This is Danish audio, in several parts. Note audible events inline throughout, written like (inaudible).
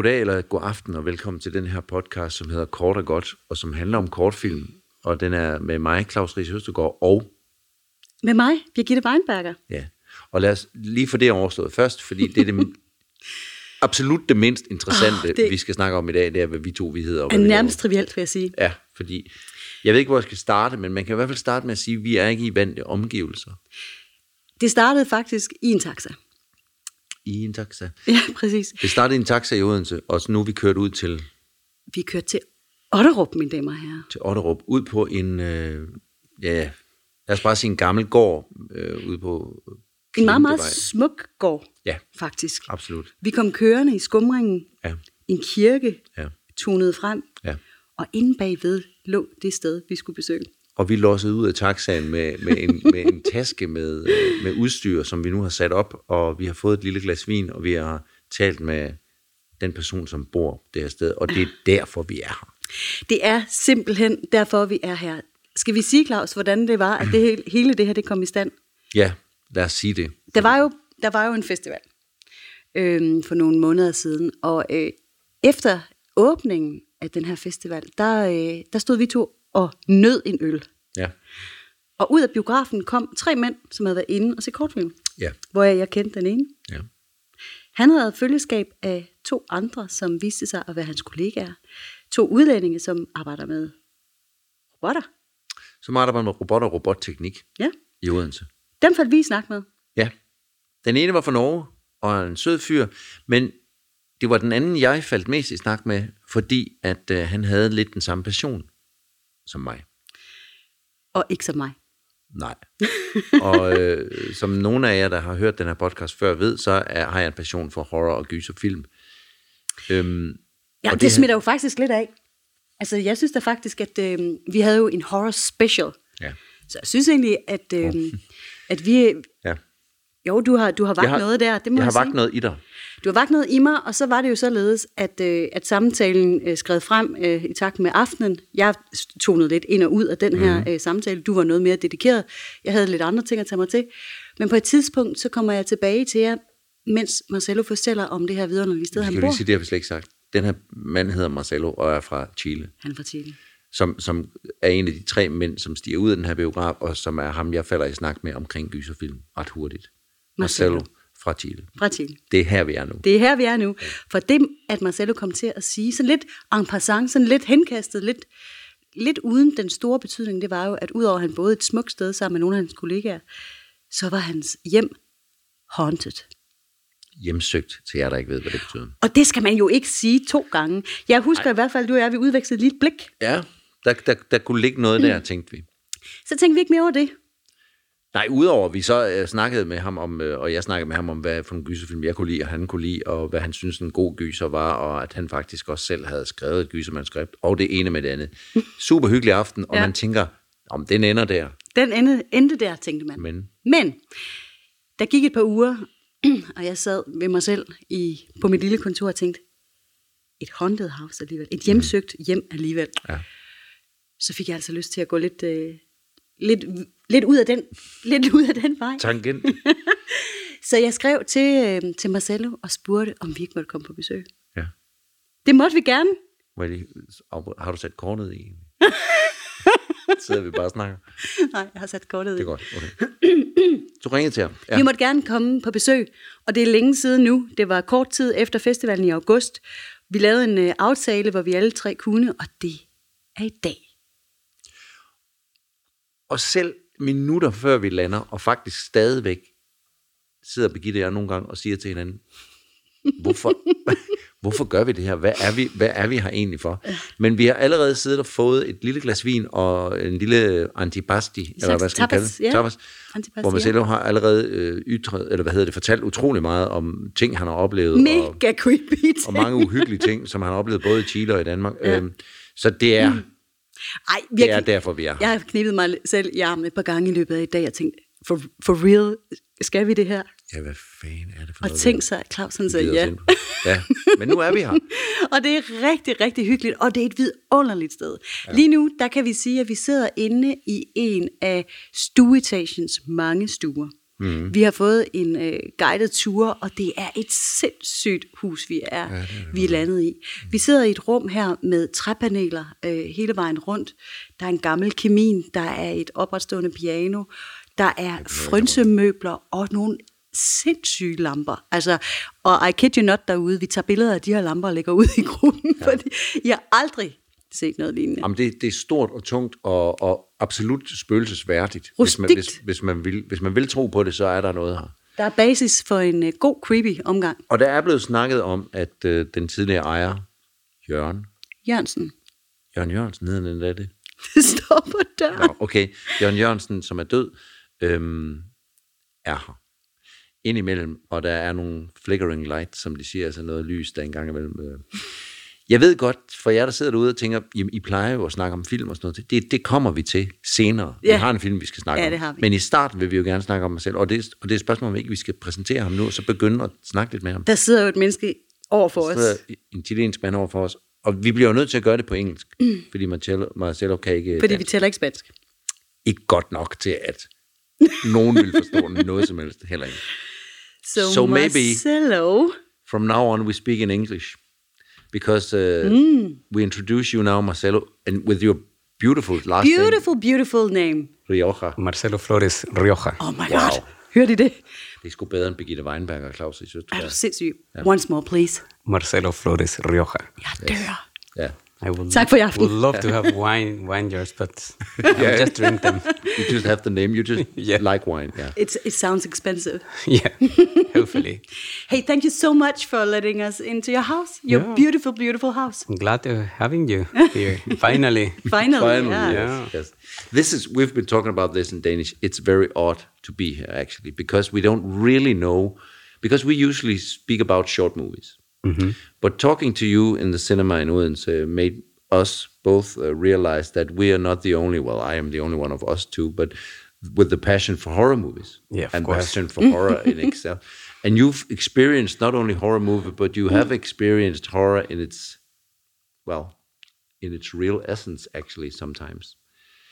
Goddag eller god aften og velkommen til den her podcast, som hedder Kort og Godt, og som handler om kortfilm. Og den er med mig, Claus Ries Østergaard, og Med mig, Birgitte Weinberger. ja. Og lad os lige få det overstået først, fordi det er det (laughs) absolut det mindst interessante, oh, det- vi skal snakke om i dag, det er, hvad vi to vi hedder. Og Er nærmest trivielt, vil jeg sige. Ja, fordi jeg ved ikke, hvor jeg skal starte, men man kan i hvert fald starte med at sige, at vi er ikke i vante omgivelser Det startede faktisk i en taxa. I en taxa. Ja, præcis. Det startede i en taxa i Odense, og så nu er vi kørt ud til, Vi kørte til Otterup, mine damer og herrer. til Otterup, ud på en, øh, ja, lad os bare sige en gammel gård, øh, ude på En meget, meget smuk gård, Ja, faktisk. absolut. Vi kom kørende i skumringen, Ja, en kirke, ja, tunede frem, ja. og inde bagved lå det sted, vi skulle besøge. Og vi låsede ud af taxaen med, med, en, med en taske med, øh, med udstyr, som vi nu har sat op, og vi har fået et lille glas vin, og vi har talt med den person, som bor det her sted, og det er derfor, vi er her. Det er simpelthen derfor, vi er her. Skal vi sige, Claus, hvordan det var, at det, hele- hele det her det kom i stand? Ja, lad os sige det. Der var jo, der var jo en festival øh, for nogle måneder siden, og øh, efter åbningen af den her festival, der, øh, der stod vi to og nød en øl. Ja, Og ud af biografen kom tre mænd, som havde været inde og se kortfilm, ja, hvor jeg, jeg kendte den ene. ja. Han havde følgeskab af to andre, som viste sig at være hans kollegaer. To udlændinge, som arbejder med robotter. Så arbejder med robot og robotteknik Ja, i Odense. dem faldt vi i snak med. Ja. Den ene var fra Norge, og en sød fyr, men det var den anden, jeg faldt mest i snak med, fordi at øh, han havde lidt den samme passion som mig. Og ikke som mig. Nej. og øh, som nogle af jer, der har hørt den her podcast før, ved, så er, har jeg en passion for horror og gyserfilm. Øhm, Ja, det, det smitter jo faktisk lidt af. Altså, jeg synes da faktisk, at øh, vi havde jo en horror special. ja. Så jeg synes egentlig, at, øh, at vi... ja. Jo, du har, du har vagt har- noget der, det må Jeg jeg, har vagt noget i dig. Du har vagt noget i mig, og så var det jo således, at, øh, at samtalen øh, skred frem øh, i takt med aftenen. Jeg tonede lidt ind og ud af den her Mhm. øh, samtale. Du var noget mere dedikeret. Jeg havde lidt andre ting at tage mig til. Men på et tidspunkt, så kommer jeg tilbage til jer, mens Marcelo fortæller om det her vidunderlige sted, Jeg han kan bor. lige sige, det har vi slet ikke sagt. Den her mand hedder Marcelo og er fra Chile, Han er fra Chile. som, som er en af de tre mænd, som stiger ud af den her biograf, og som er ham, jeg falder i snak med omkring gyserfilm ret hurtigt. Marcelo. Marcelo fra Chile. Fra Chile. Det er her, vi er nu. Det er her, vi er nu. For det, at Marcelo kom til at sige, sådan lidt en passant, sådan lidt henkastet, lidt, lidt uden den store betydning, det var jo, at udover at han boede et smukt sted sammen med nogle af hans kollegaer, så var hans hjem haunted. Hjemsøgt til jer, der ikke ved, hvad det betyder. Og det skal man jo ikke sige to gange. Jeg husker Ej. i hvert fald, du og jeg, vi udvekslede lige et blik. Ja, der, der, der kunne ligge noget der, tænkte vi. Så tænkte vi ikke mere over det. Nej, udover at vi så øh, snakkede med ham om, øh, og jeg snakkede med ham om, hvad for en gyserfilm jeg kunne lide, og han kunne lide, og hvad han synes en god gyser var, og at han faktisk også selv havde skrevet et gysermanuskript, og det ene med det andet. (laughs) Super hyggelig aften, og Ja. man tænker, om den ender der, Den endte, endte der, tænkte man. men Men der gik et par uger, (clears throat) og jeg sad ved mig selv i, på mit lille kontor og tænkte, et haunted house alligevel, et hjemsøgt hjem alligevel. Ja. Så fik jeg altså lyst til at gå lidt, øh, lidt, lidt, ud, af den, lidt ud af den vej. tangent. (laughs) Så jeg skrev til, øh, til Marcello og spurgte, om vi ikke måtte komme på besøg. ja. Det måtte vi gerne. Afbryde? Har du sat kornet i? (laughs) Sidder vi bare og snakker? Nej, jeg har sat kortet Det er godt. Okay. Du ringede til ham. Ja. Vi måtte gerne komme på besøg, og det er længe siden nu. Det var kort tid efter festivalen i august. Vi lavede en øh, aftale, hvor vi alle tre kunne, og det er i dag. Og selv minutter før vi lander, og faktisk stadigvæk sidder Birgitte og jeg nogle gange og siger til hinanden, hvorfor, (laughs) hvorfor gør vi det her? Hvad er vi, hvad er vi her egentlig for? Men vi har allerede siddet og fået et lille glas vin og en lille antipasti, eller hvad skal man kalde det? ja. Tapas, Antipasti, hvor ja. Marcelo har allerede øh, ytret, eller hvad hedder det, fortalt utrolig meget om ting, han har oplevet. og, Mega creepy og mange uhyggelige ting, som han har oplevet både i Chile og i Danmark. Ja. Øhm, så det er, Ej, det er virkelig. derfor, vi er her. Jeg har knippet mig selv i armen et par gange i løbet af i dag og tænkt, for, for real, skal vi det her? Ja, hvad fanden er det for Og noget? tænk så, at Claus han vi sagde ja. Ja, men nu er vi her. (laughs) og det er rigtig, rigtig hyggeligt, og det er et vidunderligt sted. Ja. Lige nu, der kan vi sige, at vi sidder inde i en af stueetagens mange stuer. Mm. Vi har fået en øh, guided tour, og det er et sindssygt hus, vi er, ja, er vi er landet i. Vi sidder i et rum her med træpaneler øh, hele vejen rundt. Der er en gammel kamin, der er et opretstående piano, der er frynsemøbler og nogle sindssyge lamper. Altså, og I kid you not derude, vi tager billeder af de her lamper og lægger ud i gruppen, ja. fordi jeg aldrig set noget lignende. Jamen, det, det er stort og tungt og, og absolut spøgelsesværdigt. Rustikt. Hvis man, hvis, hvis, man vil, hvis man vil tro på det, så er der noget her. Der er basis for en uh, god, creepy omgang. Og der er blevet snakket om, at uh, den tidligere ejer, Jørgen, Jørgensen. Jørgen Jørgensen, hedder den det? (laughs) Det står på døren. Nå, okay. Jørgen Jørgensen, som er død, øhm, er her. Indimellem, og der er nogle flickering light, som de siger, altså noget lys, der engang imellem... Øh. Jeg ved godt, for jer, der sidder derude og tænker, I plejer jo at snakke om film og sådan noget. Det, det kommer vi til senere. Ja. Vi har en film, vi skal snakke Ja, om. vi. Men i starten vil vi jo gerne snakke om os selv, og det, og det er et spørgsmål, om ikke vi skal præsentere ham nu, og så begynde at snakke lidt med ham. Der sidder jo et menneske over for os. sidder en chilensk mand over for os, og vi bliver jo nødt til at gøre det på engelsk, mm. fordi Marcello, Marcello kan ikke Fordi vi dansk. taler ikke spansk. ikke godt nok til, at nogen vil forstå noget som helst heller ikke. (laughs) So, So maybe- Marcelo. From now on, we speak in English, because uh, mm. we introduce you now, Marcelo, and with your beautiful last Beautiful, beautiful name. name, Rioja. Marcelo Flores Rioja. Oh my Wow. god. (laughs) Hørte I det? Det er sgu bedre end Birgitte Weinberg og Claus i Er Søstre. du sindssyg? Once more, please. Marcelo Flores Rioja. Jeg dør. Ja. I would, Tak for i aften. would love to have (laughs) wine, wine jars, but I'll just drink them. (laughs) You just have the name, you just (laughs) Yeah. like wine. Yeah. It's, it sounds expensive. yeah, hopefully. Hey, thank you so much for letting us into your house. Your Yeah. beautiful, beautiful house. I'm glad to having you here. Finally. Finally. Finally, yeah. Yeah. yes, yes. This is we've been talking about this in Danish. It's very odd to be here actually because we don't really know because we usually speak about short movies. But talking to you in the cinema in Odense made us both uh, realize that we are not the only. Well, I am the only one of us too, but with the passion for horror movies Yeah, and course. passion for horror in (laughs) itself. And you've experienced not only horror movie, but you have experienced horror in its well, in its real essence, actually sometimes.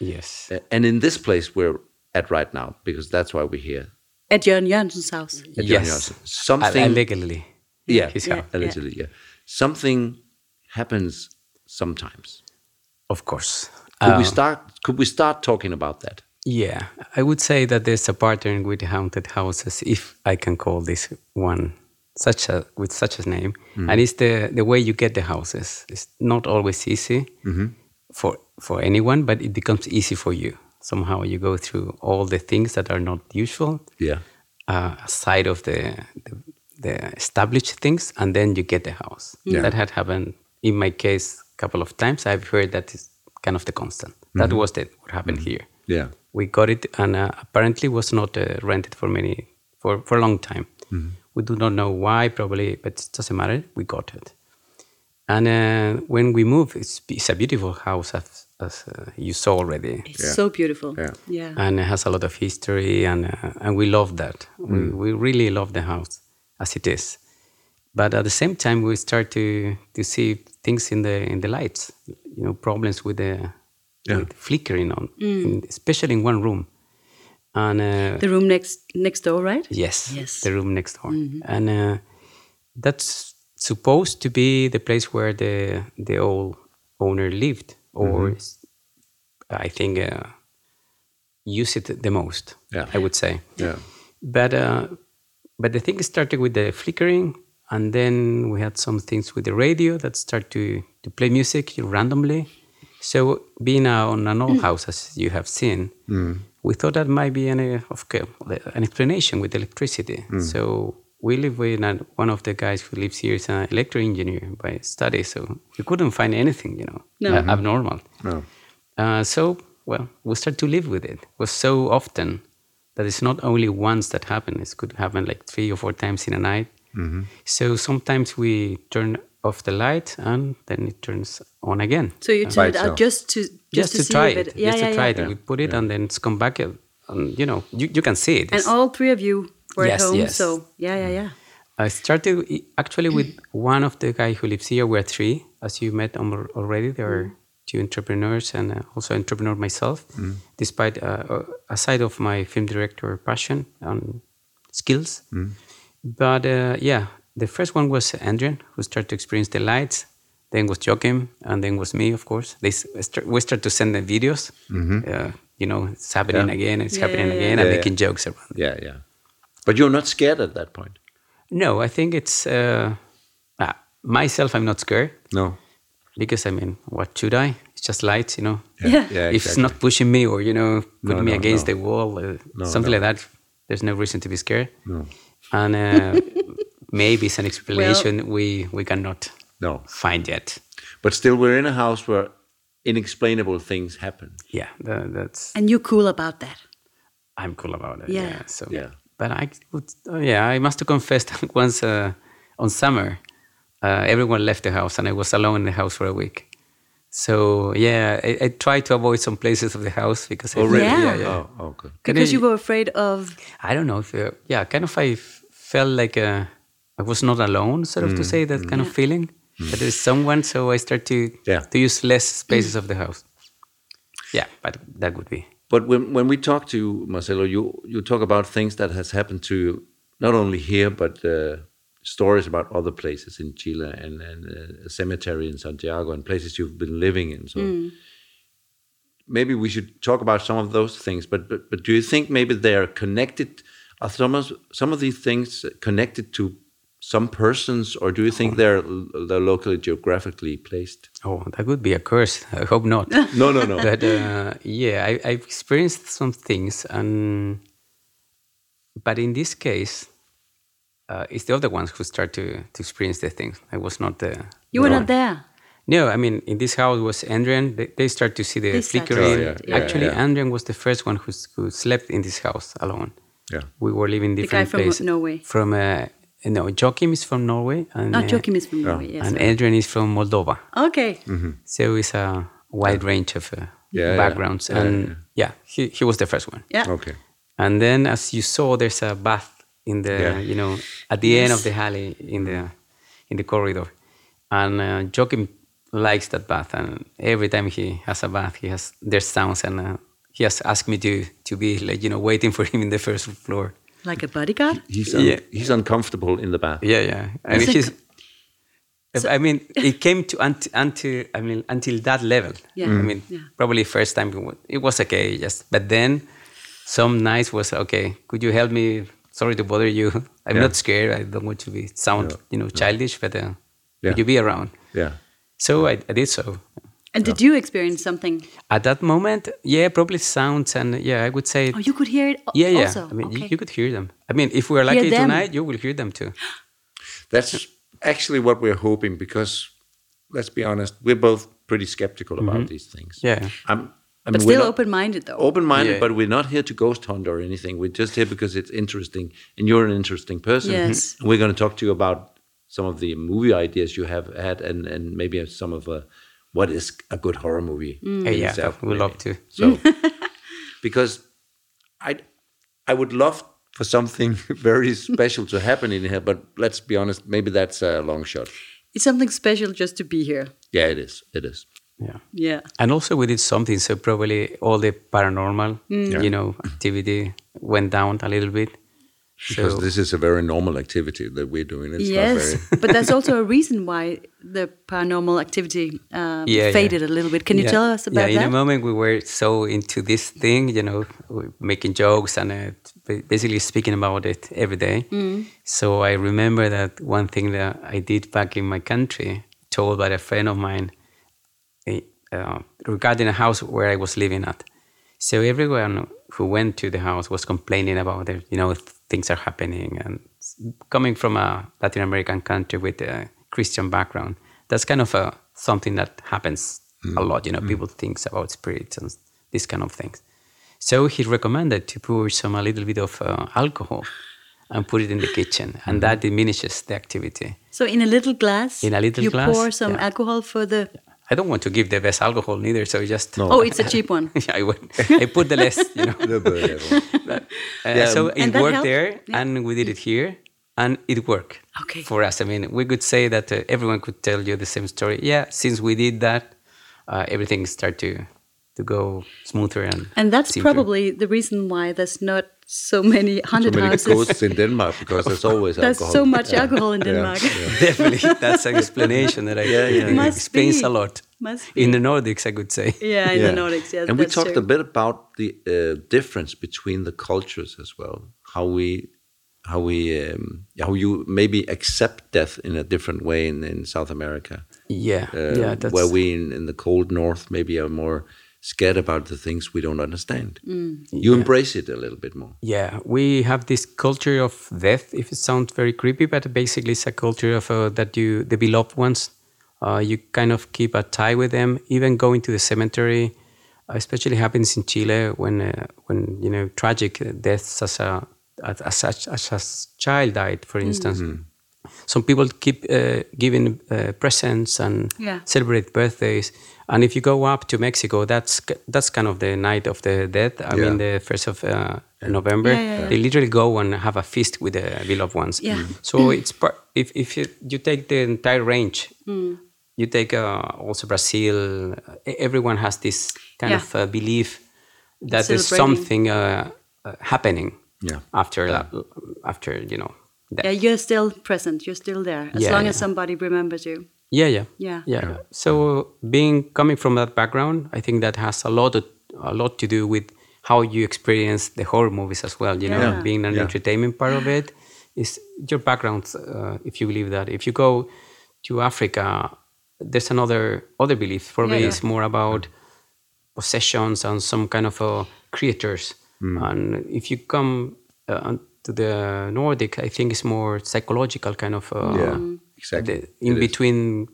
Yes. Uh, and in this place we're at right now, because that's why we're here. At Jørgen Jørgensens house. At Jørgen Yes. Jørgensen. Something, Allegedly. Yeah, yeah, allegedly, yeah. Something happens sometimes. Of course. Could we Uh, start? Could we start talking about that? Yeah, I would say that there's a pattern with haunted houses, if I can call this one such a with such a name, and it's the the way you get the houses. It's not always easy for for anyone, but it becomes easy for you. Somehow you go through all the things that are not usual, Yeah, uh, aside of the, the the established things, and then you get the house. Yeah. That had happened in my case a couple of times. I've heard that is kind of the constant. That was the, what happened here yeah, we got it and uh, apparently was not uh, rented for many for, for a long time we do not know why probably but it doesn't matter we got it and uh, when we moved it's, it's a beautiful house as, as uh, you saw already It's Yeah. so beautiful. Yeah. yeah. and it has a lot of history and uh, and we love that we, we really love the house as it is but at the same time we start to to see things in the in the lights you know problems with the Yeah. with flickering on in, especially in one room and uh, The room next next door, right? yes, Yes. the room next door and uh, that's supposed to be the place where the the old owner lived or I think uh, use it the most Yeah. i would say yeah, but uh, but the thing started with the flickering and then we had some things with the radio that start to to play music randomly. So being uh, on an old house as you have seen we thought that might be an, an explanation with electricity. So we live with an, one of the guys who lives here is an electrical engineer by study so we couldn't find anything you know No. a- abnormal. No, uh, so, well, we start to live with it. It was so often that it's not only once that happens, It could happen like three or four times in a night. So sometimes we turn off the light and then it turns on again. So you By turned itself. out just to just, Just, to, see try it. it. Yeah, just yeah, to try yeah. it. We put it and then it's come back. uh, And, you know, you, you can see it. And It's- all three of you were Yes, at home. yes. So yeah, yeah, yeah. I started actually with one of the guy who lives here. We're three, as you met al- already. There are to entrepreneurs and uh, also entrepreneur myself, despite uh, uh, aside of my film director passion and skills. But uh, yeah, the first one was Andrian, who started to experience the lights. Then was Joachim, and then was me, of course. They s- start, we started to send the videos. Uh, you know, it's happening Yeah. again, it's Yeah, happening yeah, again, yeah. and Yeah, making jokes around. it. Yeah, yeah. But you're not scared at that point. No, I think it's uh, uh, myself. I'm not scared No. Because I mean, what should I? It's just light, you know. Yeah. Yeah. exactly. if it's not pushing me or you know putting No, me no, against no. the wall, uh, No, something no. like that, there's no reason to be scared. No. And uh, (laughs) maybe it's an explanation we we cannot No. find yet. But still, we're in a house where inexplainable things happen. Yeah, that, that's And you're cool about that. I'm cool about it. Yeah. Yeah. so Yeah. But I would, oh yeah, I must have confessed (laughs) once uh, on summer, uh, everyone left the house and I was alone in the house for a week. So yeah, I, I tried to avoid some places of the house because I Already? Yeah. yeah, yeah. Oh, oh, good. Because you were afraid of I don't know if uh, yeah, kind of I felt like uh, I was not alone, sort of to say that kind of feeling that there's someone. So I start to Yeah. to use less spaces of the house. Yeah, but that would be But when when we talk to you, Marcelo, you you talk about things that has happened to you, not only here, but uh, stories about other places in Chile and and uh, a cemetery in Santiago and places you've been living in. So maybe we should talk about some of those things. But but but do you think maybe they are connected? Are some of some of these things connected to some persons, or do you think they're they're locally geographically placed? oh that would be a curse. I hope not. (laughs) No, no, no. but uh, yeah, I, I've experienced some things, and but in this case, uh, it's the other ones who start to to experience the things. I was not the. you were the not there. No, I mean in this house was Andrian. They, they start to see the They flickering. see it, yeah, Actually, yeah. Andrian was the first one who who slept in this house alone. Yeah. We were living guy different from places. Norway. From uh, no, Joachim is from Norway, and Not uh, Joachim is from Norway. Yes. and Adrian is from Moldova. okay. So it's a wide range of uh, Yeah, yeah. backgrounds, Yeah, and yeah. yeah, he, he was the first one. Yeah. Okay. And then, as you saw, there's a bath in the Yeah. you know at the end of the alley in the in the corridor, and uh, Joachim likes that bath, and every time he has a bath, he has there's sounds, and uh, he has asked me to to be like you know waiting for him in the first floor. Like a bodyguard. He's un- Yeah. he's uncomfortable in the bath. Yeah, yeah. I mean, Is it. I mean, it came to until, until I mean until that level. Yeah. I mean, Yeah. probably first time it it was okay, just but then some nights was okay. Could you help me? Sorry to bother you. (laughs) I'm Yeah. not scared. I don't want to be sound you know childish, but uh, Yeah. could you be around? Yeah. So I, I did so. And did you experience something? At that moment, yeah, probably sounds and yeah, I would say. Oh, you could hear it. a- yeah, yeah. Also. I mean, you, okay. you could hear them. I mean, if we are lucky tonight, you will hear them too. (gasps) That's actually what we're hoping because let's be honest, we're both pretty skeptical about these things. Yeah. I'm, I but mean, still open-minded though. open-minded, Yeah. but we're not here to ghost hunt or anything. We're just here because it's interesting, and you're an interesting person. Yes. And we're going to talk to you about some of the movie ideas you have had, and and maybe some of uh, what is a good horror movie. in Yeah, yeah, itself, we'd love to. So, (laughs) because I I would love for something (laughs) very special to happen in here, but let's be honest, maybe that's a long shot. It's something special just to be here. Yeah, it is. It is. Yeah. Yeah. And also we did something, so probably all the paranormal, Yeah. you know, activity went down a little bit. Because So this is a very normal activity that we're doing. It's not yes, very. but there's also a (laughs) reason why the paranormal activity um, Yeah, yeah. faded a little bit. Can you yeah, tell us about that? yeah, in that? a moment we were so into this thing, you know, making jokes and uh, basically speaking about it every day. Mm. So I remember that one thing that I did back in my country, told by a friend of mine, uh, regarding a house where I was living at. So everyone who went to the house was complaining about it. You know, things are happening, and coming from a Latin American country with a Christian background, that's kind of a something that happens a lot. You know, people thinks about spirits and s- these kind of things. So he recommended to pour some a little bit of uh, alcohol and put it in the kitchen, and that diminishes the activity. So in a little glass, In a little you glass, pour some yeah. alcohol for the. I don't want to give the best alcohol neither, so just No. Oh, it's a cheap one. (laughs) yeah, I, would, I put the less, you know. (laughs) No, but, uh, Yeah, so it that worked helped? there, Yeah. and we did it here, and it worked Okay. for us. I mean, we could say that uh, everyone could tell you the same story. Yeah, since we did that, uh, everything start to to go smoother and And that's simpler. probably the reason why there's not so many haunted Too many houses. ghosts in Denmark because there's (laughs) always There's alcohol. so much alcohol in Denmark. (laughs) definitely that's an explanation that I Yeah, yeah, think Must explains be. a lot. Must be. In the Nordics, I could say. Yeah, in the Nordics. Yeah, and we talked true. a bit about the uh, difference between the cultures as well. How we, how we, um, how you maybe accept death in a different way in, in South America. Yeah, Uh, yeah, that's where we in, in the cold north maybe are more scared about the things we don't understand. You embrace it a little bit more. Yeah, we have this culture of death. If it sounds very creepy, but basically it's a culture of uh, that you the beloved ones. Uh, you kind of keep a tie with them. Even going to the cemetery, uh, especially happens in Chile when uh, when you know tragic deaths as a as, as, as a child died, for instance. Some people keep uh, giving uh, presents and Yeah. celebrate birthdays. And if you go up to Mexico, that's that's kind of the night of the dead. I Yeah. mean, the first of uh, November. Yeah, yeah, yeah. They literally go and have a feast with the beloved ones. Yeah. So it's part. If if you, you take the entire range, Hmm. you take uh, also Brazil. Everyone has this kind Yeah. of uh, belief that there's something uh, uh, happening. Yeah. After after you know. Death. Yeah, you're still present. You're still there as Yeah, long yeah. as somebody remembers you. Yeah, yeah, Yeah. yeah. So being coming from that background, I think that has a lot of, a lot to do with how you experience the horror movies as well. You know, Yeah. being an Yeah. entertainment part of it is your background. Uh, if you believe that, if you go to Africa, there's another other belief. For me, Yeah, it's more about possessions and some kind of uh, creatures. And if you come uh, to the Nordic, I think it's more psychological kind of. Uh, Yeah, exactly. the, in It is. between,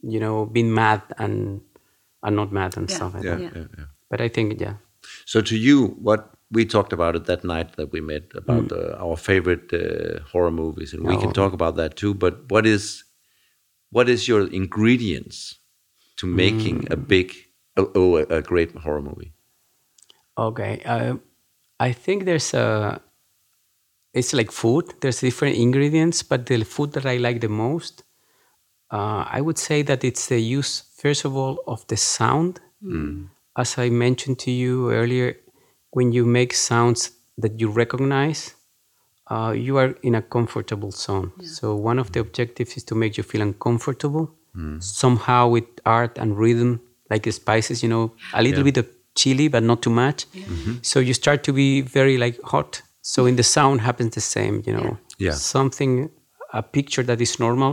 you know, being mad and and not mad and Yeah. stuff like Yeah, that. yeah, Yeah. yeah. But I think, yeah, So to you, what we talked about it that night that we met about Mm. uh, our favorite uh, horror movies, and we can Oh. talk about that too. But what is what is your ingredients to making a Mm. big oh, oh a, a great horror movie? okay. Uh, I think there's a. It's like food. There's different ingredients, but the food that I like the most, uh, I would say that it's the use first of all of the sound. As I mentioned to you earlier, when you make sounds that you recognize, uh, you are in a comfortable zone. So one of the objectives is to make you feel uncomfortable somehow with art and rhythm, like the spices. You know, a little bit of chili, but not too much. So you start to be very like hot. So in the sound happens the same. You know, Yeah. something a picture that is normal.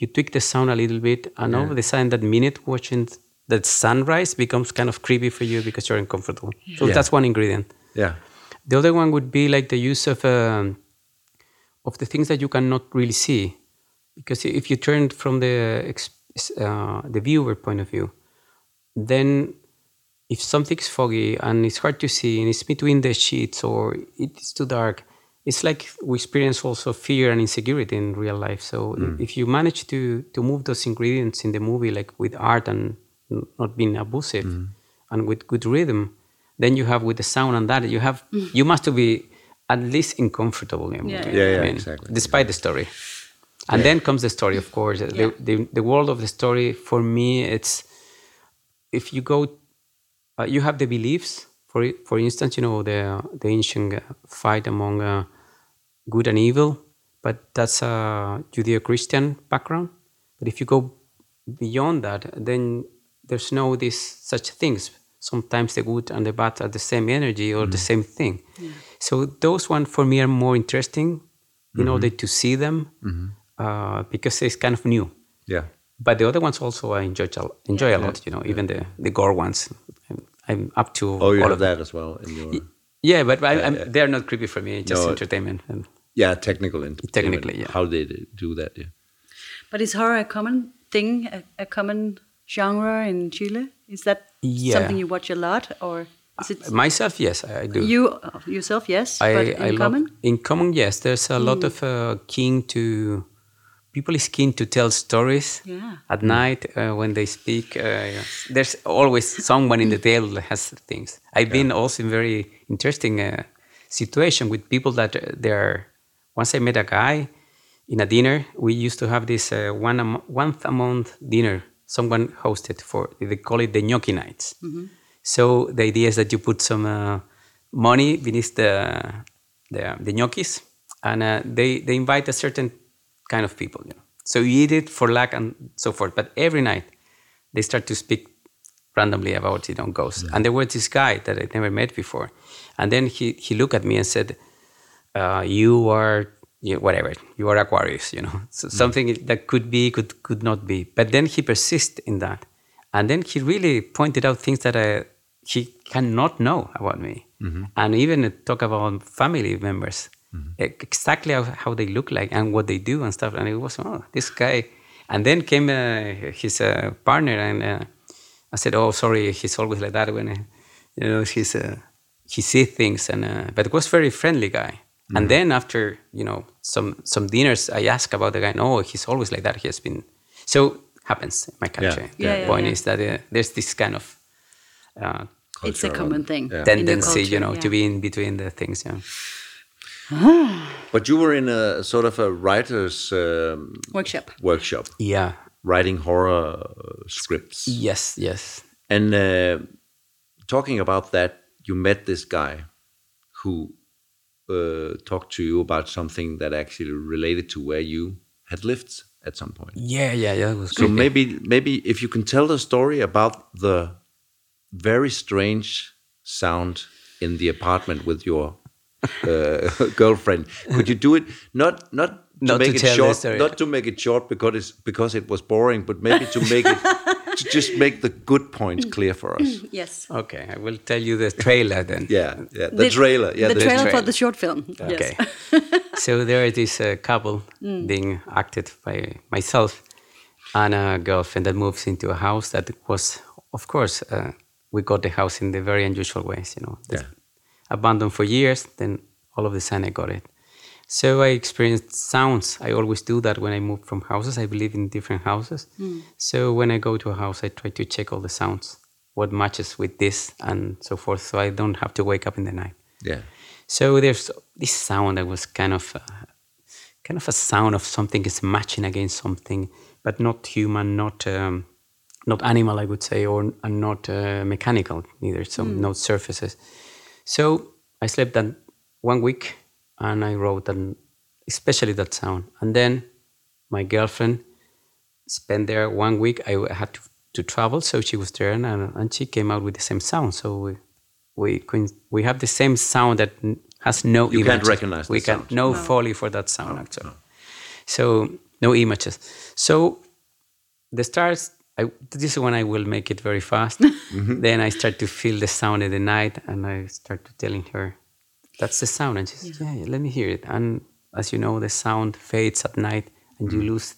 You tweak the sound a little bit, and all of a sudden, that minute watching that sunrise becomes kind of creepy for you because you're uncomfortable. So Yeah. that's one ingredient. Yeah, The other one would be like the use of um, of the things that you cannot really see, because if you turn from the uh, the viewer point of view, then if something's foggy and it's hard to see and it's between the sheets or it's too dark, it's like we experience also fear and insecurity in real life. So mm. if you manage to to move those ingredients in the movie, like with art and not being abusive mm. and with good rhythm, then you have with the sound and that you have (laughs) you must be at least uncomfortable in a Yeah, movie. yeah. I Yeah, mean, exactly. Despite the story. And then comes the story, of course. Yeah. The, the, the world of the story, for me, it's if you go, uh, you have the beliefs. For for instance, you know the the ancient uh, fight among uh, good and evil, but that's a Judeo-Christian background. But if you go beyond that, then there's no this such things. Sometimes the good and the bad are the same energy or the same thing. So those one for me are more interesting in order to see them uh, because it's kind of new. yeah, But the other ones also I enjoy a, enjoy a lot. You know, even the the gore ones. I'm, I'm up to Oh, you all have of them. that as well in your Yeah, but I, I'm, they're not creepy for me. Just No. entertainment. And yeah technical entertainment. Technically, yeah. How they do that? Yeah. But is horror a common thing, a, a common genre in Chile? Is that Yeah. something you watch a lot, or is it myself, yes, I, I do. you uh, yourself? Yes, I, but I in love- in common, yes. There's a lot of uh, keen to people is keen to tell stories Yeah. at night uh, when they speak. Uh, there's always someone in the tale that has things. I've been also in very interesting uh, situation with people that uh, they're. Once I met a guy in a dinner. We used to have this uh, one a, once a month dinner someone hosted for they call it the gnocchi nights. So the idea is that you put some uh, money beneath the the, the gnocchis, and uh, they they invite a certain kind of people. You know, so you eat it for luck and so forth. But every night they start to speak randomly about you know ghosts. And there was this guy that I'd never met before, and then he he looked at me and said, uh, "You are." You, whatever you are Aquarius, you know, so mm. something that could be, could could not be. But then he persists in that, and then he really pointed out things that I, he cannot know about me, mm-hmm. and even talk about family members, e- exactly how, how they look like and what they do and stuff. And it was oh, this guy, and then came uh, his uh, partner, and uh, I said, "Oh, sorry, he's always like that when, uh, you know, he's uh, he sees things." And uh, but it was very friendly guy. And then after you know some some dinners, I asked about the guy. No, he's always like that. He has been so happens in my country. Yeah, the yeah, point yeah. is that uh, there's this kind of uh, It's a common thing. yeah. in the tendency, you know, yeah. to be in between the things. Yeah. (sighs) But you were in a sort of a writer's um, Workshop. workshop, Yeah. writing horror uh, scripts. Yes. Yes. And uh, talking about that, you met this guy who uh, talked to you about something that actually related to where you had lived at some point. Yeah. Yeah. Yeah. That was So great. maybe maybe if you can tell the story about the very strange sound in the apartment with your (laughs) uh, girlfriend, could you do it? Not not to Not make to it tell short, not to make it short because it's because it was boring, but maybe to make it (laughs) to just make the good points clear for us. (clears throat) Yes. Okay, I will tell you the trailer then. (laughs) Yeah, yeah, the, trailer, yeah, the, trailer for the short film. Okay. Yes. so there is this uh, couple being acted by myself and a girlfriend that moves into a house that was, of course, uh, we got the house in the very unusual ways, you know. Yeah. Abandoned for years, then all of a sudden I got it. So I experienced sounds. I always do that when I move from houses. I believe in different houses. So when I go to a house, I try to check all the sounds, what matches with this and so forth, so I don't have to wake up in the night. yeah. So there's this sound that was kind of, uh, kind of a sound of something is matching against something, but not human, not um, not animal, I would say, or and not uh, mechanical neither. So no surfaces. So I slept that one week, and I wrote that, especially that sound. And then my girlfriend spent there one week. I had to, to travel, so she was there, and, and she came out with the same sound. So we we coin- we have the same sound that has no You can't images. recognize the we can sound. no, folly for that sound actually. So no images. So the stars. I, this is when I will make it very fast. (laughs) Mm-hmm. Then I start to feel the sound in the night, and I start to telling her, "That's the sound." And she says, "Yeah, yeah, let me hear it." And as you know, the sound fades at night, and you mm-hmm. lose,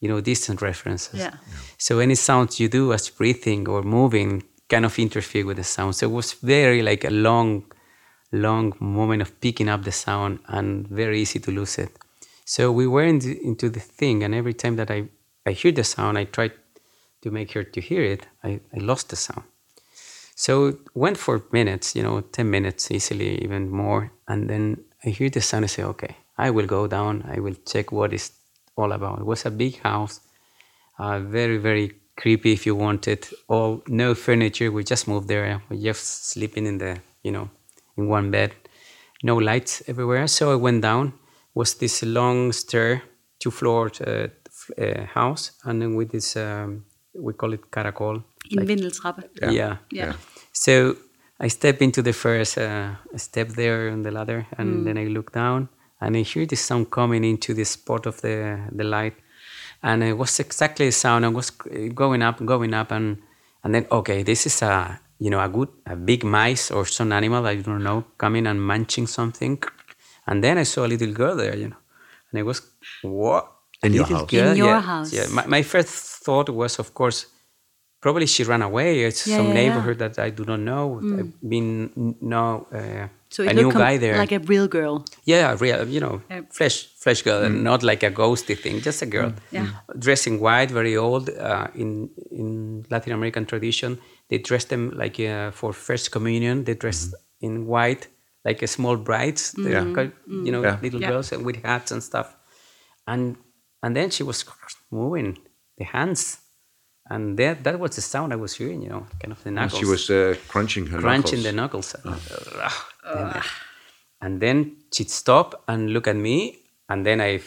you know, distant references. Yeah. So any sounds you do as breathing or moving kind of interfere with the sound. So it was very like a long, long moment of picking up the sound and very easy to lose it. So we were in the, into the thing, and every time that I, I hear the sound, I tried to make her to hear it. I, I lost the sound. So it went for minutes, you know, 10 minutes easily, even more. And then I hear the sound and say, okay, I will go down. I will check what it's all about. It was a big house, uh, very, very creepy if you wanted. All no furniture. We just moved there. We just sleeping in the, you know, in one bed. No lights everywhere. So I went down. It Was this long stair, two floor uh, uh, house, and then with this, um, we call it caracol. En vindeltrappe. Yeah. Yeah. So I step into the first uh, step there on the ladder, and then I look down, and I hear this sound coming into the spot of the the light, and it was exactly the sound. I was going up, going up, and and then okay, this is a you know a good a big mice or some animal I don't know coming and munching something, and then I saw a little girl there, you know, and it was what In a your house? girl, In your yeah, house. Yeah, my, my first thought was, of course, probably she ran away. It's Yeah, some yeah, yeah. neighborhood that I do not know. Mm. I've been no uh, So a it new com- guy there. like a real girl. yeah, real, you know, Yeah. flesh, flesh girl, and not like a ghosty thing, just a girl. Mm. Yeah. Dressing white, very old. Uh, in in Latin American tradition, they dress them like uh, for first communion. They dress mm-hmm. in white, like a small brides. They Yeah. you know, Yeah. little Yeah. girls and with hats and stuff. And and then she was moving the hands And that that was the sound I was hearing, you know, kind of the knuckles. She was uh, crunching her crunching the knuckles. knuckles. And, and then she'd stop and look at me, and then I,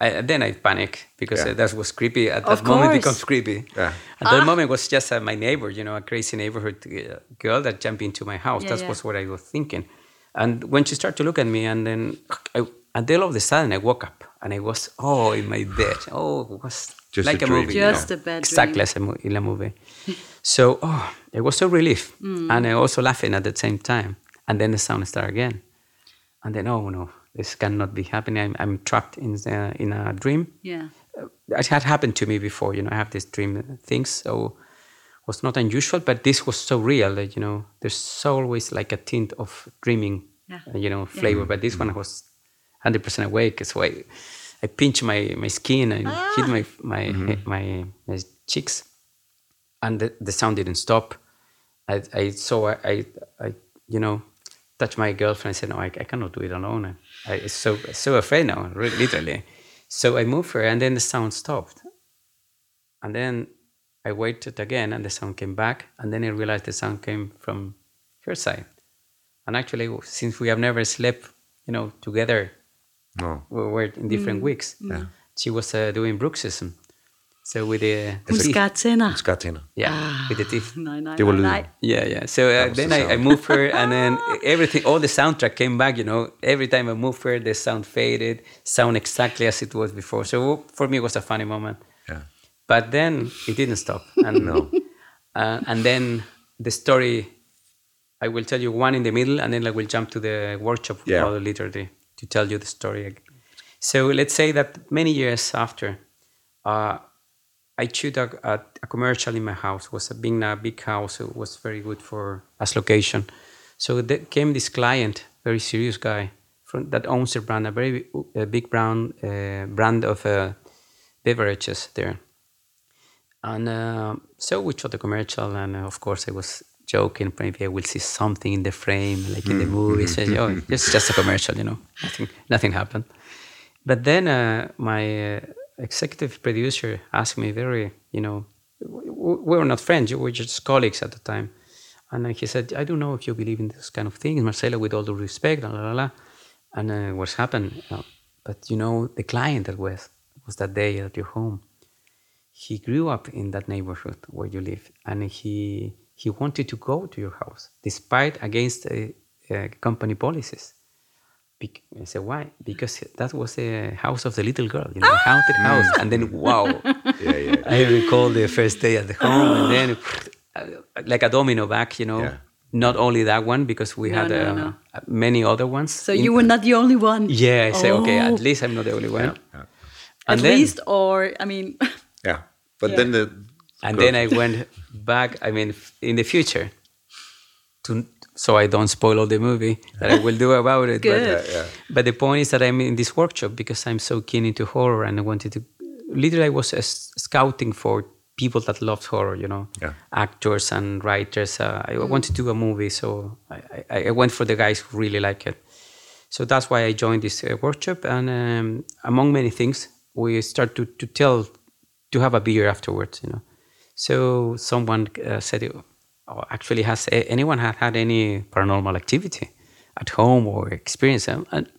I then I panic because Yeah. uh, that was creepy. At Of that moment, it becomes creepy. Yeah. At that moment, it was just uh, my neighbor, you know, a crazy neighborhood uh, girl that jumped into my house. Yeah, that yeah. was what I was thinking. And when she started to look at me, and then, I, and all of a sudden, I woke up and I was oh in my bed. (sighs) Oh, it was Just like a a, dream. movie. you Just know. a bad exactly dream. as a mo- in a movie. (laughs) so oh, it was so relief, Mm. and I also laughing at the same time. And then the sound started again, and then oh no, this cannot be happening. I'm, I'm trapped in the, in a dream. Yeah. It had happened to me before. You know, I have these dream things, so it was not unusual. But this was so real that you know, there's always like a tint of dreaming, Yeah. uh, you know, flavor. But this one was 100% awake. So I, I pinched my, my skin and ah. hit my mm-hmm. my, my my cheeks, and the, the sound didn't stop. I, I so I, I, I you know touched my girlfriend. I said, no, I, I cannot do it alone. I, I so so afraid now, really, literally. So I moved her, and then the sound stopped. And then I waited again, and the sound came back. And then I realized the sound came from her side. And actually, since we have never slept, you know, together, No. we were in different weeks. Yeah. She was uh, doing bruxism. So with the, the Hun teeth- skar tænder. Hun yeah, with the teeth. Nej, nej, Det var nej, lyden. nej. Yeah, yeah. So uh, then the I, I moved her, and then (laughs) everything, all the soundtrack came back. You know, every time I moved her, the sound faded, sound exactly as it was before. So for me, it was a funny moment. Ja. But then it didn't stop, and No. uh, and then the story. I will tell you one in the middle, and then I will jump to the workshop Yeah. of literally to tell you the story. again. So let's say that many years after, uh, I shoot a, a, a commercial in my house. It was a being a big house. It was very good for as location. So there came this client, very serious guy, from, that owns a brand, a very uh, big brown uh, brand of uh, beverages there. And uh, so we shot the commercial, and uh, of course I was joking. Maybe I will see something in the frame, like in the movies. I say, oh, it's just a commercial, you know. Nothing, nothing happened. But then uh, my uh, executive producer asked me very, you know, we were not friends, we were just colleagues at the time. And he said, I don't know if you believe in this kind of things, Marcelo, with all due respect, la la. la. And uh, what's happened? Uh, but you know, the client that was was that day at your home. He grew up in that neighborhood where you live, and he he wanted to go to your house despite against uh, uh, company policies. Bec- I said, why? Because that was the house of the little girl, you know, haunted house. And then, wow, (laughs) Yeah, yeah. I recall the first day at the home, and then uh, (sighs) like a domino back, you know. Yeah. Not only that one, because we No, had no, uh, no. many other ones. So in- you were not the only one. Yeah, I say, okay, Oh. at least I'm not the only one. Yeah. At And then- least, or I mean, (laughs) Yeah. But Yeah. then the and then I went back. I mean, in the future, to so I don't spoil all the movie that I will do about it. Good. But, Yeah, yeah. but the point is that I'm in this workshop because I'm so keen into horror, and I wanted to. Literally, I was uh, scouting for people that loved horror. You know, Yeah. actors and writers. Uh, I wanted to do a movie, so I, I, I went for the guys who really like it. So that's why I joined this uh, workshop, and um, among many things, we start to, to tell, to have a beer afterwards, you know. So someone uh, said, actually, has anyone had had any paranormal activity at home or experience? And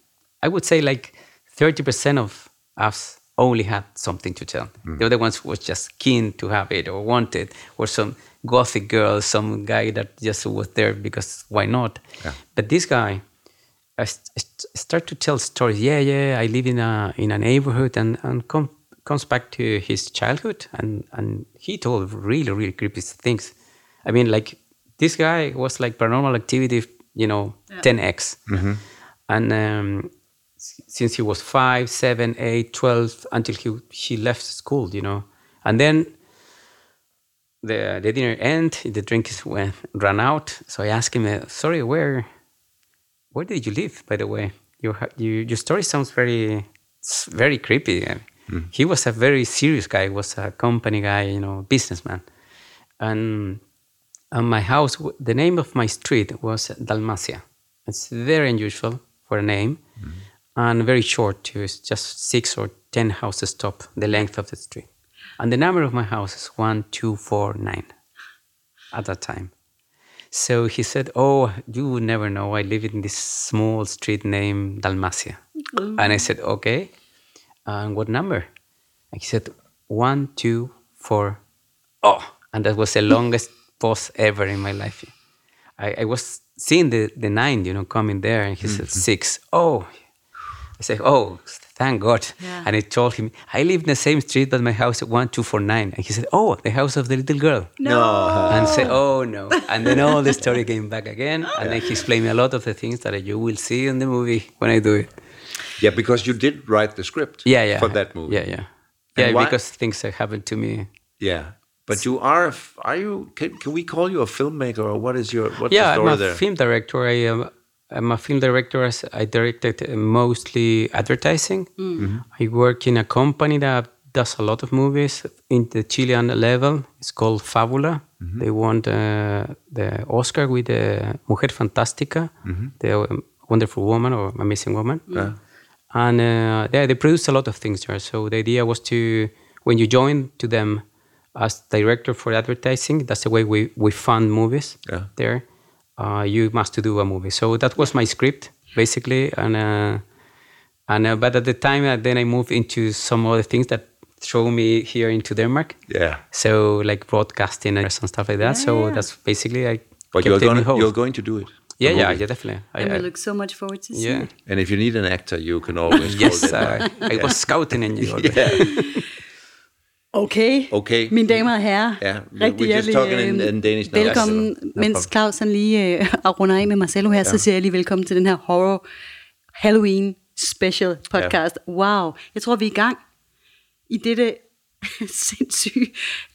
I would say like 30% of us only had something to tell. The other ones was just keen to have it or wanted, or some gothic girl, some guy that just was there because why not? Yeah. But this guy, I st- st- start to tell stories. Yeah, yeah, I live in a in a neighborhood, and and come, comes back to his childhood, and and he told really really creepy things. I mean, like this guy was like paranormal activity, you know, ten x, and um, since he was five, seven, eight, twelve, until he he left school, you know, and then the the dinner end, the drink is went ran out. So I asked him, uh, "Sorry, where where did you live, by the way? Your you, your story sounds very very creepy. Uh, He was a very serious guy. He was a company guy, you know, businessman. And and my house, the name of my street was Dalmacia. It's very unusual for a name, and very short too. It's just six or ten houses top the length of the street. And the number of my house is 1249 at that time. So he said, Oh, you would never know. I live in this small street named Dalmacia. And I said, Okay. Uh, and what number? And he said, One, two, four. Oh, and that was the longest (laughs) pause ever in my life. I, I was seeing the, the nine, you know, coming there, and he said, mm-hmm. Six. Oh, I said, "Oh, thank God!" Yeah. And I told him, "I live in the same street, but my house is one two four nine. And he said, "Oh, the house of the little girl." No. And say, "Oh no!" (laughs) And then all the story came back again, and then he explained me a lot of the things that you will see in the movie when I do it. Yeah, because you did write the script Yeah, yeah. for that movie. Yeah, yeah, And yeah. why- Because things have happened to me. Yeah. But you are, are you, can, can we call you a filmmaker or what is your, what's yeah, the I'm a there? film director. I am. I'm a film director. I directed uh, mostly advertising. I work in a company that does a lot of movies in the Chilean level. It's called Fabula. They won uh, the Oscar with the Mujer Fantástica, the um, Wonderful Woman or Amazing Woman. And uh, yeah, they produce a lot of things there. So the idea was to, when you join to them as director for advertising, that's the way we, we fund movies Yeah. there. Uh, you must do a movie. So that was my script basically, and uh, and uh, but at the time uh, then I moved into some other things that throw me here into Denmark. Yeah. So like broadcasting and stuff like that. So that's basically I. But kept you're going, you're going to do it. Yeah, yeah, yeah, definitely. I, And we I- look so much forward to see yeah. it. And if you need an actor, you can always Yes, uh, I was scouting in you. already. Okay. Okay. Mine damer og herrer. Ja, we- rigtig hjertelig, talking in- in Danish now. Velkommen, Yes, no mens. Claus han lige øh, runder af med Marcelo her, så siger jeg lige velkommen til den her horror Halloween special podcast. Wow, jeg tror vi er i gang i dette (laughs) sindssygt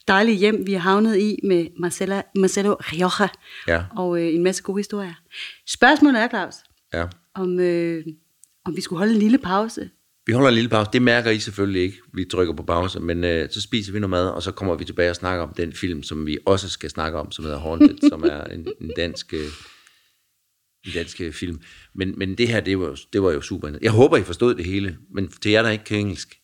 dejlige hjem, vi har havnet i med Marcela, Marcelo Rioja Ja. og øh, en masse gode historier. Spørgsmålet er, Claus, Ja. om, øh, om vi skulle holde en lille pause. Vi holder en lille pause. Det mærker I selvfølgelig ikke. Vi trykker på pause, men øh, så spiser vi noget mad, og så kommer vi tilbage og snakker om den film, som vi også skal snakke om, som hedder Haunted, som er en, en dansk, øh, en dansk øh, film. Men, men det her, det var, jo- det var jo super. Jeg håber, I forstod det hele, men til jer, der ikke kan engelsk,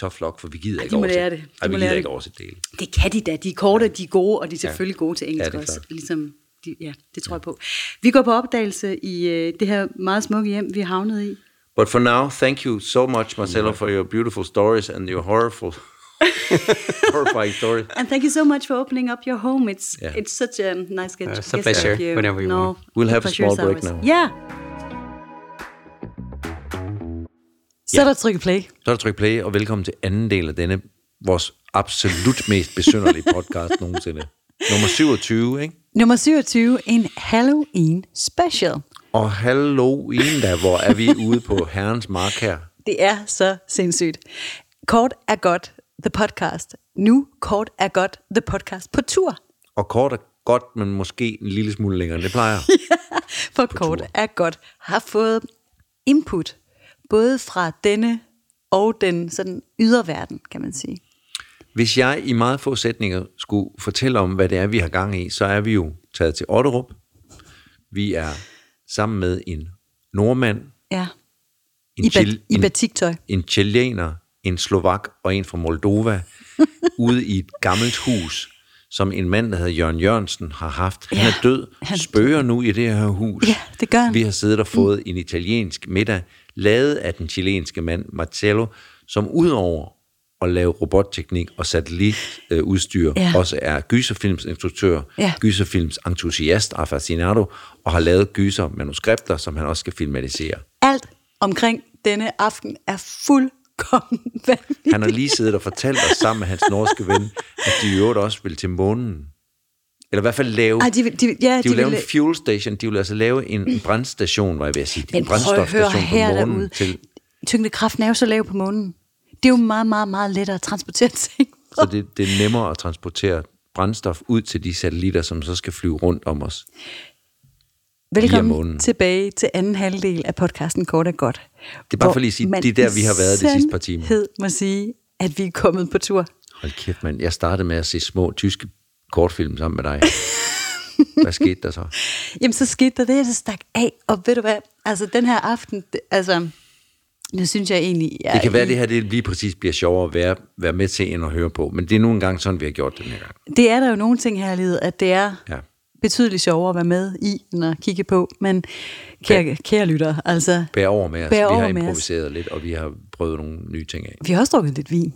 tough luck, for vi gider Ej, ikke oversætte. lære det. De Ej, vi gider ikke det. oversætte det hele. Det kan de da. De er korte, de er gode, og de er selvfølgelig gode til Ja, engelsk det er også. klart. Ligesom de, ja, det tror jeg på. Vi går på opdagelse i øh, det her meget smukke hjem, vi er havnet i. But for now, thank you so much, Marcelo, for your beautiful stories and your horrible, (laughs) horrifying stories. And thank you so much for opening up your home. It's Yeah. it's such a nice guest. Uh, it's a pleasure, whenever you no, want. We'll have a small break now. Yeah. Så er der trykket play. Så er der tryk play, og velkommen til anden del af denne, vores absolut mest besynderlige (laughs) podcast nogensinde. Nummer 27, ikke? Nummer 27, en Halloween special. Og Halloween da, hvor er vi ude på herrens mark her? Det er så sindssygt. Kort er godt, the podcast. Nu kort er godt, the podcast på tur. Og kort er godt, men måske en lille smule længere, end det plejer. (laughs) For kort er godt har fået input, både fra denne og den sådan yderverden, kan man sige. Hvis jeg i meget få sætninger skulle fortælle om, hvad det er, vi har gang i, så er vi jo taget til Otterup. Vi er sammen med en nordmand, Ja. en, I, chil- bat- i en, batiktøj. en chilener, en slovak og en fra Moldova, (laughs) ude i et gammelt hus, som en mand, der hedder Jørgen Jørgensen, har haft. Han Ja, er død, han- spørger nu i det her hus. Ja, det gør han. Vi har siddet og fået en italiensk middag, lavet af den chilenske mand Marcello, som udover at lave robotteknik og satellitudstyr, Ja. også er gyserfilmsinstruktør, Ja. gyserfilms entusiast og fascinado, og har lavet gysermanuskripter, som han også skal filmatisere. Alt omkring denne aften er fuldkommen vanvittigt. Han har lige siddet og fortalt os sammen med hans norske ven, at de i øvrigt også vil til månen. Eller i hvert fald lave... Ej, de, vil- de, ja, de vil lave vil- en fuel station, de vil altså lave en, en brandstation, var jeg ved at sige. Men en prøv brændstofstation her på månen derude. til, Tyngdekraften er jo så lav på månen. Det er jo meget, meget, meget lettere at transportere (laughs) ting. så det, det er nemmere at transportere brændstof ud til de satellitter, som så skal flyve rundt om os. Velkommen tilbage til anden halvdel af podcasten Kort er godt. Det er bare for lige at sige, man det er der, vi har været de sidste par timer. sandhed må sige, at vi er kommet på tur. Hold kæft, mand. Jeg startede med at se små tyske kortfilm sammen med dig. (laughs) Hvad skete der så? Jamen, så skete der det, at det stak af. Og ved du hvad? Altså, den her aften, det, altså, Det synes jeg egentlig... Jeg, Det kan være, at det her det lige præcis bliver sjovere at være, være med til, end at høre på. Men det er nu engang sådan, vi har gjort den her gang. Det er der jo nogle ting her i livet, at det er Ja. betydeligt sjovere at være med i, end at kigge på. Men kære, kære lytter, altså, Bær over med os. Bær vi har med os. improviseret lidt, og vi har prøvet nogle nye ting af. vi har også drukket lidt vin.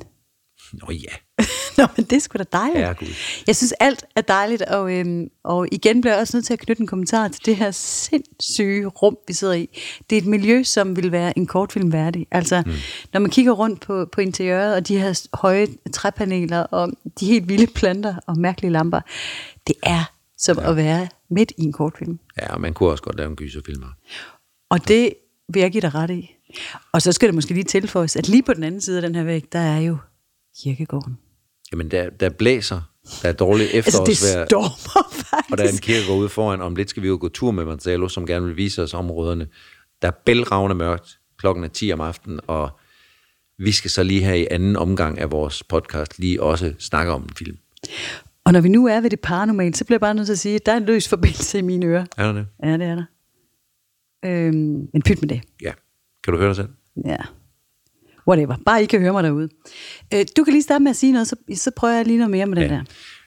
Nå ja, (laughs) Nå, men det er sgu da dejligt. Herregud. Jeg synes, alt er dejligt, og, øhm, og igen bliver jeg også nødt til at knytte en kommentar til det her sindssyge rum, vi sidder i. Det er et miljø, som vil være en kortfilm værdig. Altså, mm. når man kigger rundt på, på interiøret, og de her høje træpaneler, og de helt vilde planter og mærkelige lamper, det er som ja. at være midt i en kortfilm. ja, og man kunne også godt lave en gyserfilm. Og det vil jeg give dig ret i. Og så skal det måske lige tilføjes, at lige på den anden side af den her væg, der er jo kirkegården. Jamen, der, der blæser, der er dårligt (laughs) Altså, det efterårsvejr, stormer faktisk. og der er en kirkegård ude foran. Om lidt skal vi jo gå tur med Marcelo, som gerne vil vise os områderne. Der er bælragende mørkt. Klokken er 10 om aftenen, og vi skal så lige her i anden omgang af vores podcast lige også snakke om en film. Og når vi nu er ved det paranormale, så bliver jeg bare nødt til at sige, at der er en løs forbindelse i mine ører. Er der det? Ja, det er der. Øhm, men pyt med det. Ja. Kan du høre dig selv? Ja. Whatever. Bare I kan høre mig derude. Øh, du kan lige starte med at sige noget, så, så prøver jeg lige noget mere med den Ja. der.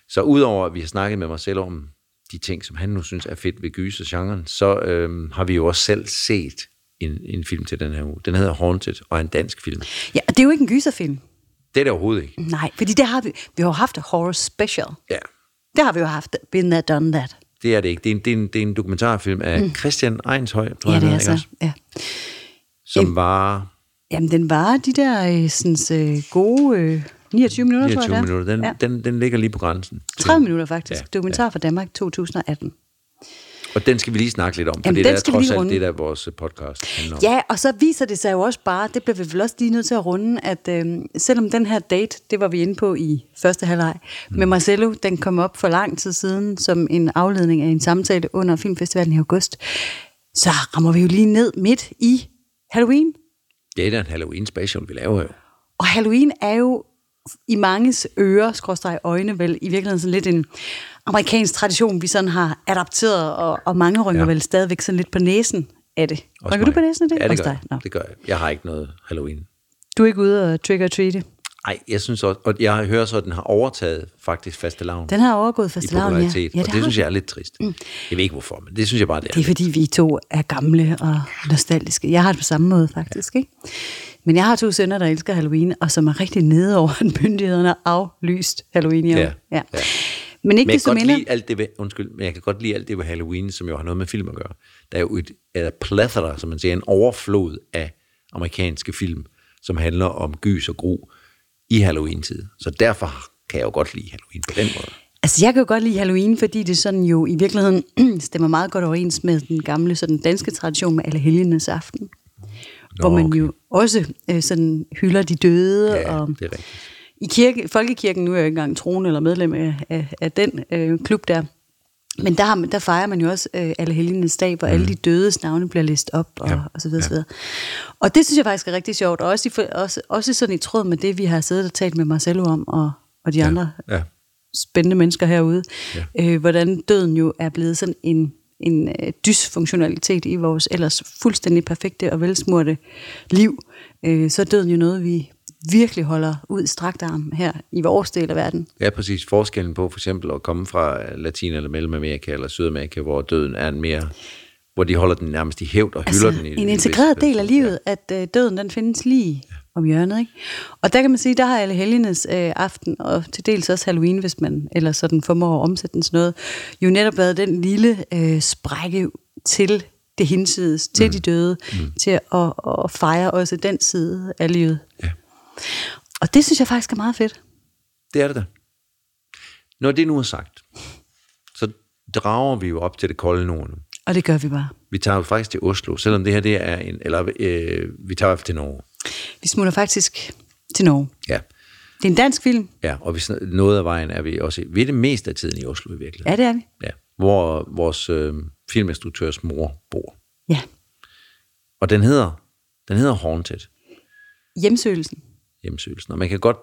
Så udover at vi har snakket med Marcelo om de ting, som han nu synes er fedt ved gysergenren, så øhm, har vi jo også selv set en, en film til den her uge. Den hedder Haunted, og er en dansk film. Ja, og det er jo ikke en gyserfilm. Det er det overhovedet ikke. Nej, fordi det har vi, vi har jo haft horror special. Ja, Det har vi jo haft. Been there, done that. det er det ikke. Det er en, det er en, det er en dokumentarfilm af mm. Christian Einshøj, tror Ja, jeg, det er så. Ja. som var Jamen, den var de der øh, sådan, øh, gode øh, 29 minutter, tror 29 jeg det er. minutter. Den, Ja. ja. den, den ligger lige på grænsen. 30 minutter faktisk. Ja, Dokumentar fra Danmark 2018. Og den skal vi lige snakke lidt om, for Jamen, det er trods alt runde. det, der vores podcast handler om. Ja, og så viser det sig jo også bare, det bliver vi vel også lige nødt til at runde, at øh, selvom den her date, det var vi inde på i første halvleg, mm. med Marcello, den kom op for lang tid siden som en afledning af en samtale under Filmfestivalen i august, så rammer vi jo lige ned midt i Halloween. Det er da en Halloween special, vi laver jo. Og Halloween er jo i manges ører, skråstreg øjne, vel i virkeligheden sådan lidt en amerikansk tradition, vi sådan har adapteret, og, og mange rynker ja. Vel stadigvæk sådan lidt på næsen af det. Også Rynker du på næsen af det? Ja, det Også gør, dig? Jeg. det gør jeg. Jeg har ikke noget Halloween. Du er ikke ude og trick or treat Nej, jeg synes også, og jeg hører så, at den har overtaget faktisk fastelavn Den har overgået fastelavn, ja. ja og det har synes den. jeg er lidt trist. Mm. Jeg ved ikke hvorfor, men det synes jeg bare, det er. Det er fordi, vi to er gamle og nostalgiske. Jeg har det på samme måde, faktisk. Ikke? Men jeg har to sønner, der elsker Halloween, og som er rigtig nede over, at myndighederne har aflyst Halloween i år. Ja, ja. ja. Men ikke Men jeg kan, godt lide alt det ved, undskyld, men jeg kan godt lide alt det ved Halloween, som jo har noget med film at gøre. Der er jo et, et plethora, som man siger, en overflod af amerikanske film, som handler om gys og gru i Halloween-tid. Så derfor kan jeg jo godt lide Halloween på den måde. Altså, jeg kan jo godt lide Halloween, fordi det sådan jo i virkeligheden (clears throat) stemmer meget godt overens med den gamle sådan danske tradition med alle helgenes aften. Nå, hvor man okay. jo også øh, sådan hylder de døde. Ja, og det er rigtigt. I kirke, Folkekirken, nu er jeg ikke engang troende eller medlem af, af, af den øh, klub der, men der, har man, der fejrer man jo også øh, alle helgenes dag, hvor mm. alle de dødes navne bliver læst op, og, Ja, og så videre, ja. så videre. Og det synes jeg faktisk er rigtig sjovt, og også, i, også, også sådan i tråd med det, vi har siddet og talt med Marcelo om, og, og de ja. andre Ja. spændende mennesker herude, ja. øh, hvordan døden jo er blevet sådan en, en øh, dysfunktionalitet i vores ellers fuldstændig perfekte og velsmurte liv, øh, så er døden jo noget, vi virkelig holder ud i strakt arm her i vores del af verden. Ja, præcis. Forskellen på for eksempel at komme fra Latin- eller Mellemamerika eller Sydamerika, hvor døden er en mere, hvor de holder den nærmest i hævd og hylder den. I, Altså, en integreret del af livet, at øh, døden den findes lige om hjørnet. Ikke? Og der kan man sige, der har alle helgenes øh, aften, og til dels også Halloween, hvis man eller sådan formår at omsætte den til noget, jo netop været den lille øh, sprække til det hinsides, til mm. de døde, mm. til at, at fejre også den side af livet. Ja. Og det synes jeg faktisk er meget fedt. Det er det da. Når det nu er sagt, så drager vi jo op til det kolde nord nu. Og det gør vi bare. Vi tager jo faktisk til Oslo, selvom det her det er en, eller øh, vi tager til Norge. Vi smutter faktisk til Norge. Ja. Det er en dansk film. ja, og vi, noget af vejen er vi også, vi er det meste af tiden i Oslo i virkeligheden. Ja, det er vi. Ja, hvor vores øh, filminstruktørs mor bor. Ja. Og den hedder, den hedder Haunted, Hjemsøgelsen. Hjemsøgelsen. Og man kan godt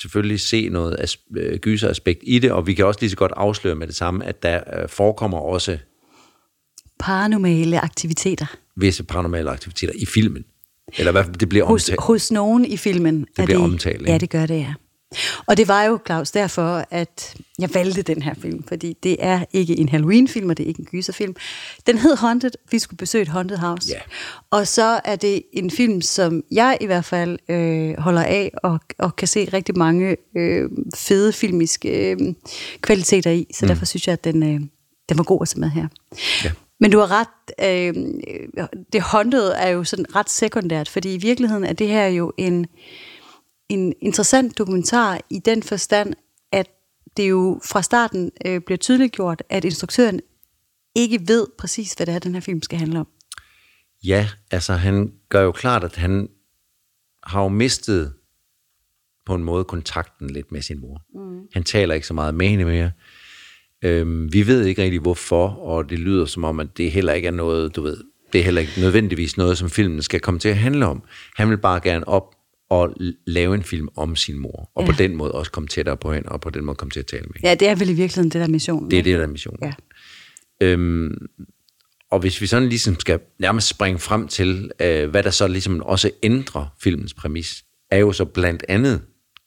selvfølgelig se noget as, øh, gyseraspekt i det, og vi kan også lige så godt afsløre med det samme, at der øh, forekommer også Paranormale aktiviteter. visse paranormale aktiviteter i filmen. Eller i hvert fald, det bliver hos, omtalt. hos nogen i filmen. Det bliver omtalt, ikke? Ja, det gør det, ja. Og det var jo, Claus, derfor, at jeg valgte den her film, fordi det er ikke en Halloween-film, og det er ikke en gyserfilm. Den hed Haunted, vi skulle besøge et Haunted House. Ja. Og så er det en film, som jeg i hvert fald øh, holder af, og, og kan se rigtig mange øh, fede filmiske øh, kvaliteter i, så mm. derfor synes jeg, at den, øh, den var god at se med her. Ja. Men du har ret, øh, det håndede er jo sådan ret sekundært, fordi i virkeligheden er det her jo en, en interessant dokumentar i den forstand, at det jo fra starten øh, bliver tydeligt gjort, at instruktøren ikke ved præcis, hvad det er, den her film skal handle om. Ja, altså han gør jo klart, at han har jo mistet på en måde kontakten lidt med sin mor. Mm. Han taler ikke så meget med hende mere. Øhm, vi ved ikke rigtig hvorfor, og det lyder som om, at det heller ikke er noget, du ved, det er heller ikke nødvendigvis noget, som filmen skal komme til at handle om. Han vil bare gerne op og l- lave en film om sin mor, og ja. på den måde også komme tættere på hende, og på den måde komme til at tale med hende. Ja, det er vel i virkeligheden det der er missionen. Det er det, der er missionen. Ja. Øhm, og hvis vi sådan ligesom skal nærmest springe frem til, øh, hvad der så ligesom også ændrer filmens præmis, er jo så blandt andet,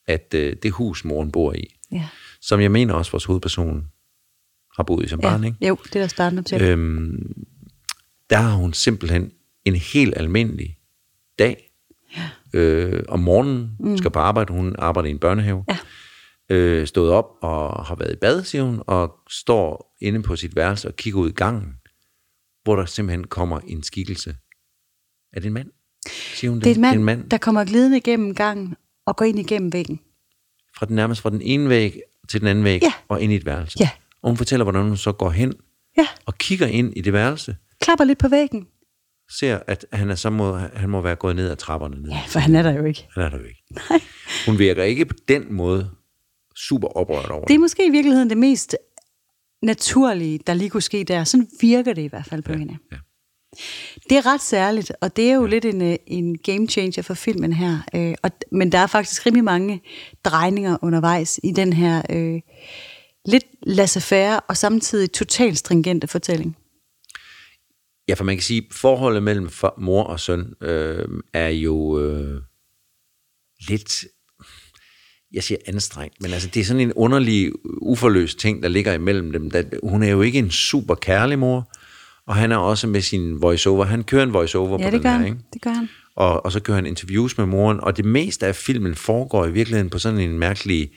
at øh, det hus, moren bor i, Ja. som jeg mener også vores hovedperson har boet i som barn, ikke? ja. Jo, det er der starten op til. Øhm, der har hun simpelthen en helt almindelig dag. Øh, om morgenen mm. skal på arbejde, hun arbejder i en børnehave. Ja. Øh, stået op og har været i bad, siger hun, og står inde på sit værelse og kigger ud i gangen, hvor der simpelthen kommer en skikkelse. Er det en mand? Siger hun det? Det er en mand, en mand der kommer glidende igennem gangen og går ind igennem væggen. fra den nærmest fra den ene væg til den anden væg Ja. og ind i et værelse. Ja. Og hun fortæller, hvordan hun så går hen Ja, og kigger ind i det værelse, klapper lidt på væggen. Ser, at han, er så må, han må være gået ned ad trapperne. Ned. Ja, for han er der jo ikke. Han er der jo ikke. Nej. Hun virker ikke på den måde super oprørt over Det er måske i virkeligheden det mest naturlige, der lige kunne ske der. Sådan virker det i hvert fald på ja, hende. ja. Det er ret særligt, og det er jo ja. lidt en, øh, en game changer for filmen her. Øh, og, men der er faktisk rimelig mange drejninger undervejs i den her øh, lidt laissez-faire og samtidig totalt stringente fortælling. Ja, for man kan sige, forholdet mellem mor og søn øh, er jo øh, lidt, jeg siger anstrengt, men altså det er sådan en underlig, uforløst ting, der ligger imellem dem. Da, hun er jo ikke en super kærlig mor, og han er også med sin voiceover. Han kører en voiceover Ja, på det den gør her, han. ikke? Det gør han. Og, og så kører han interviews med moren, og det meste af filmen foregår i virkeligheden på sådan en mærkelig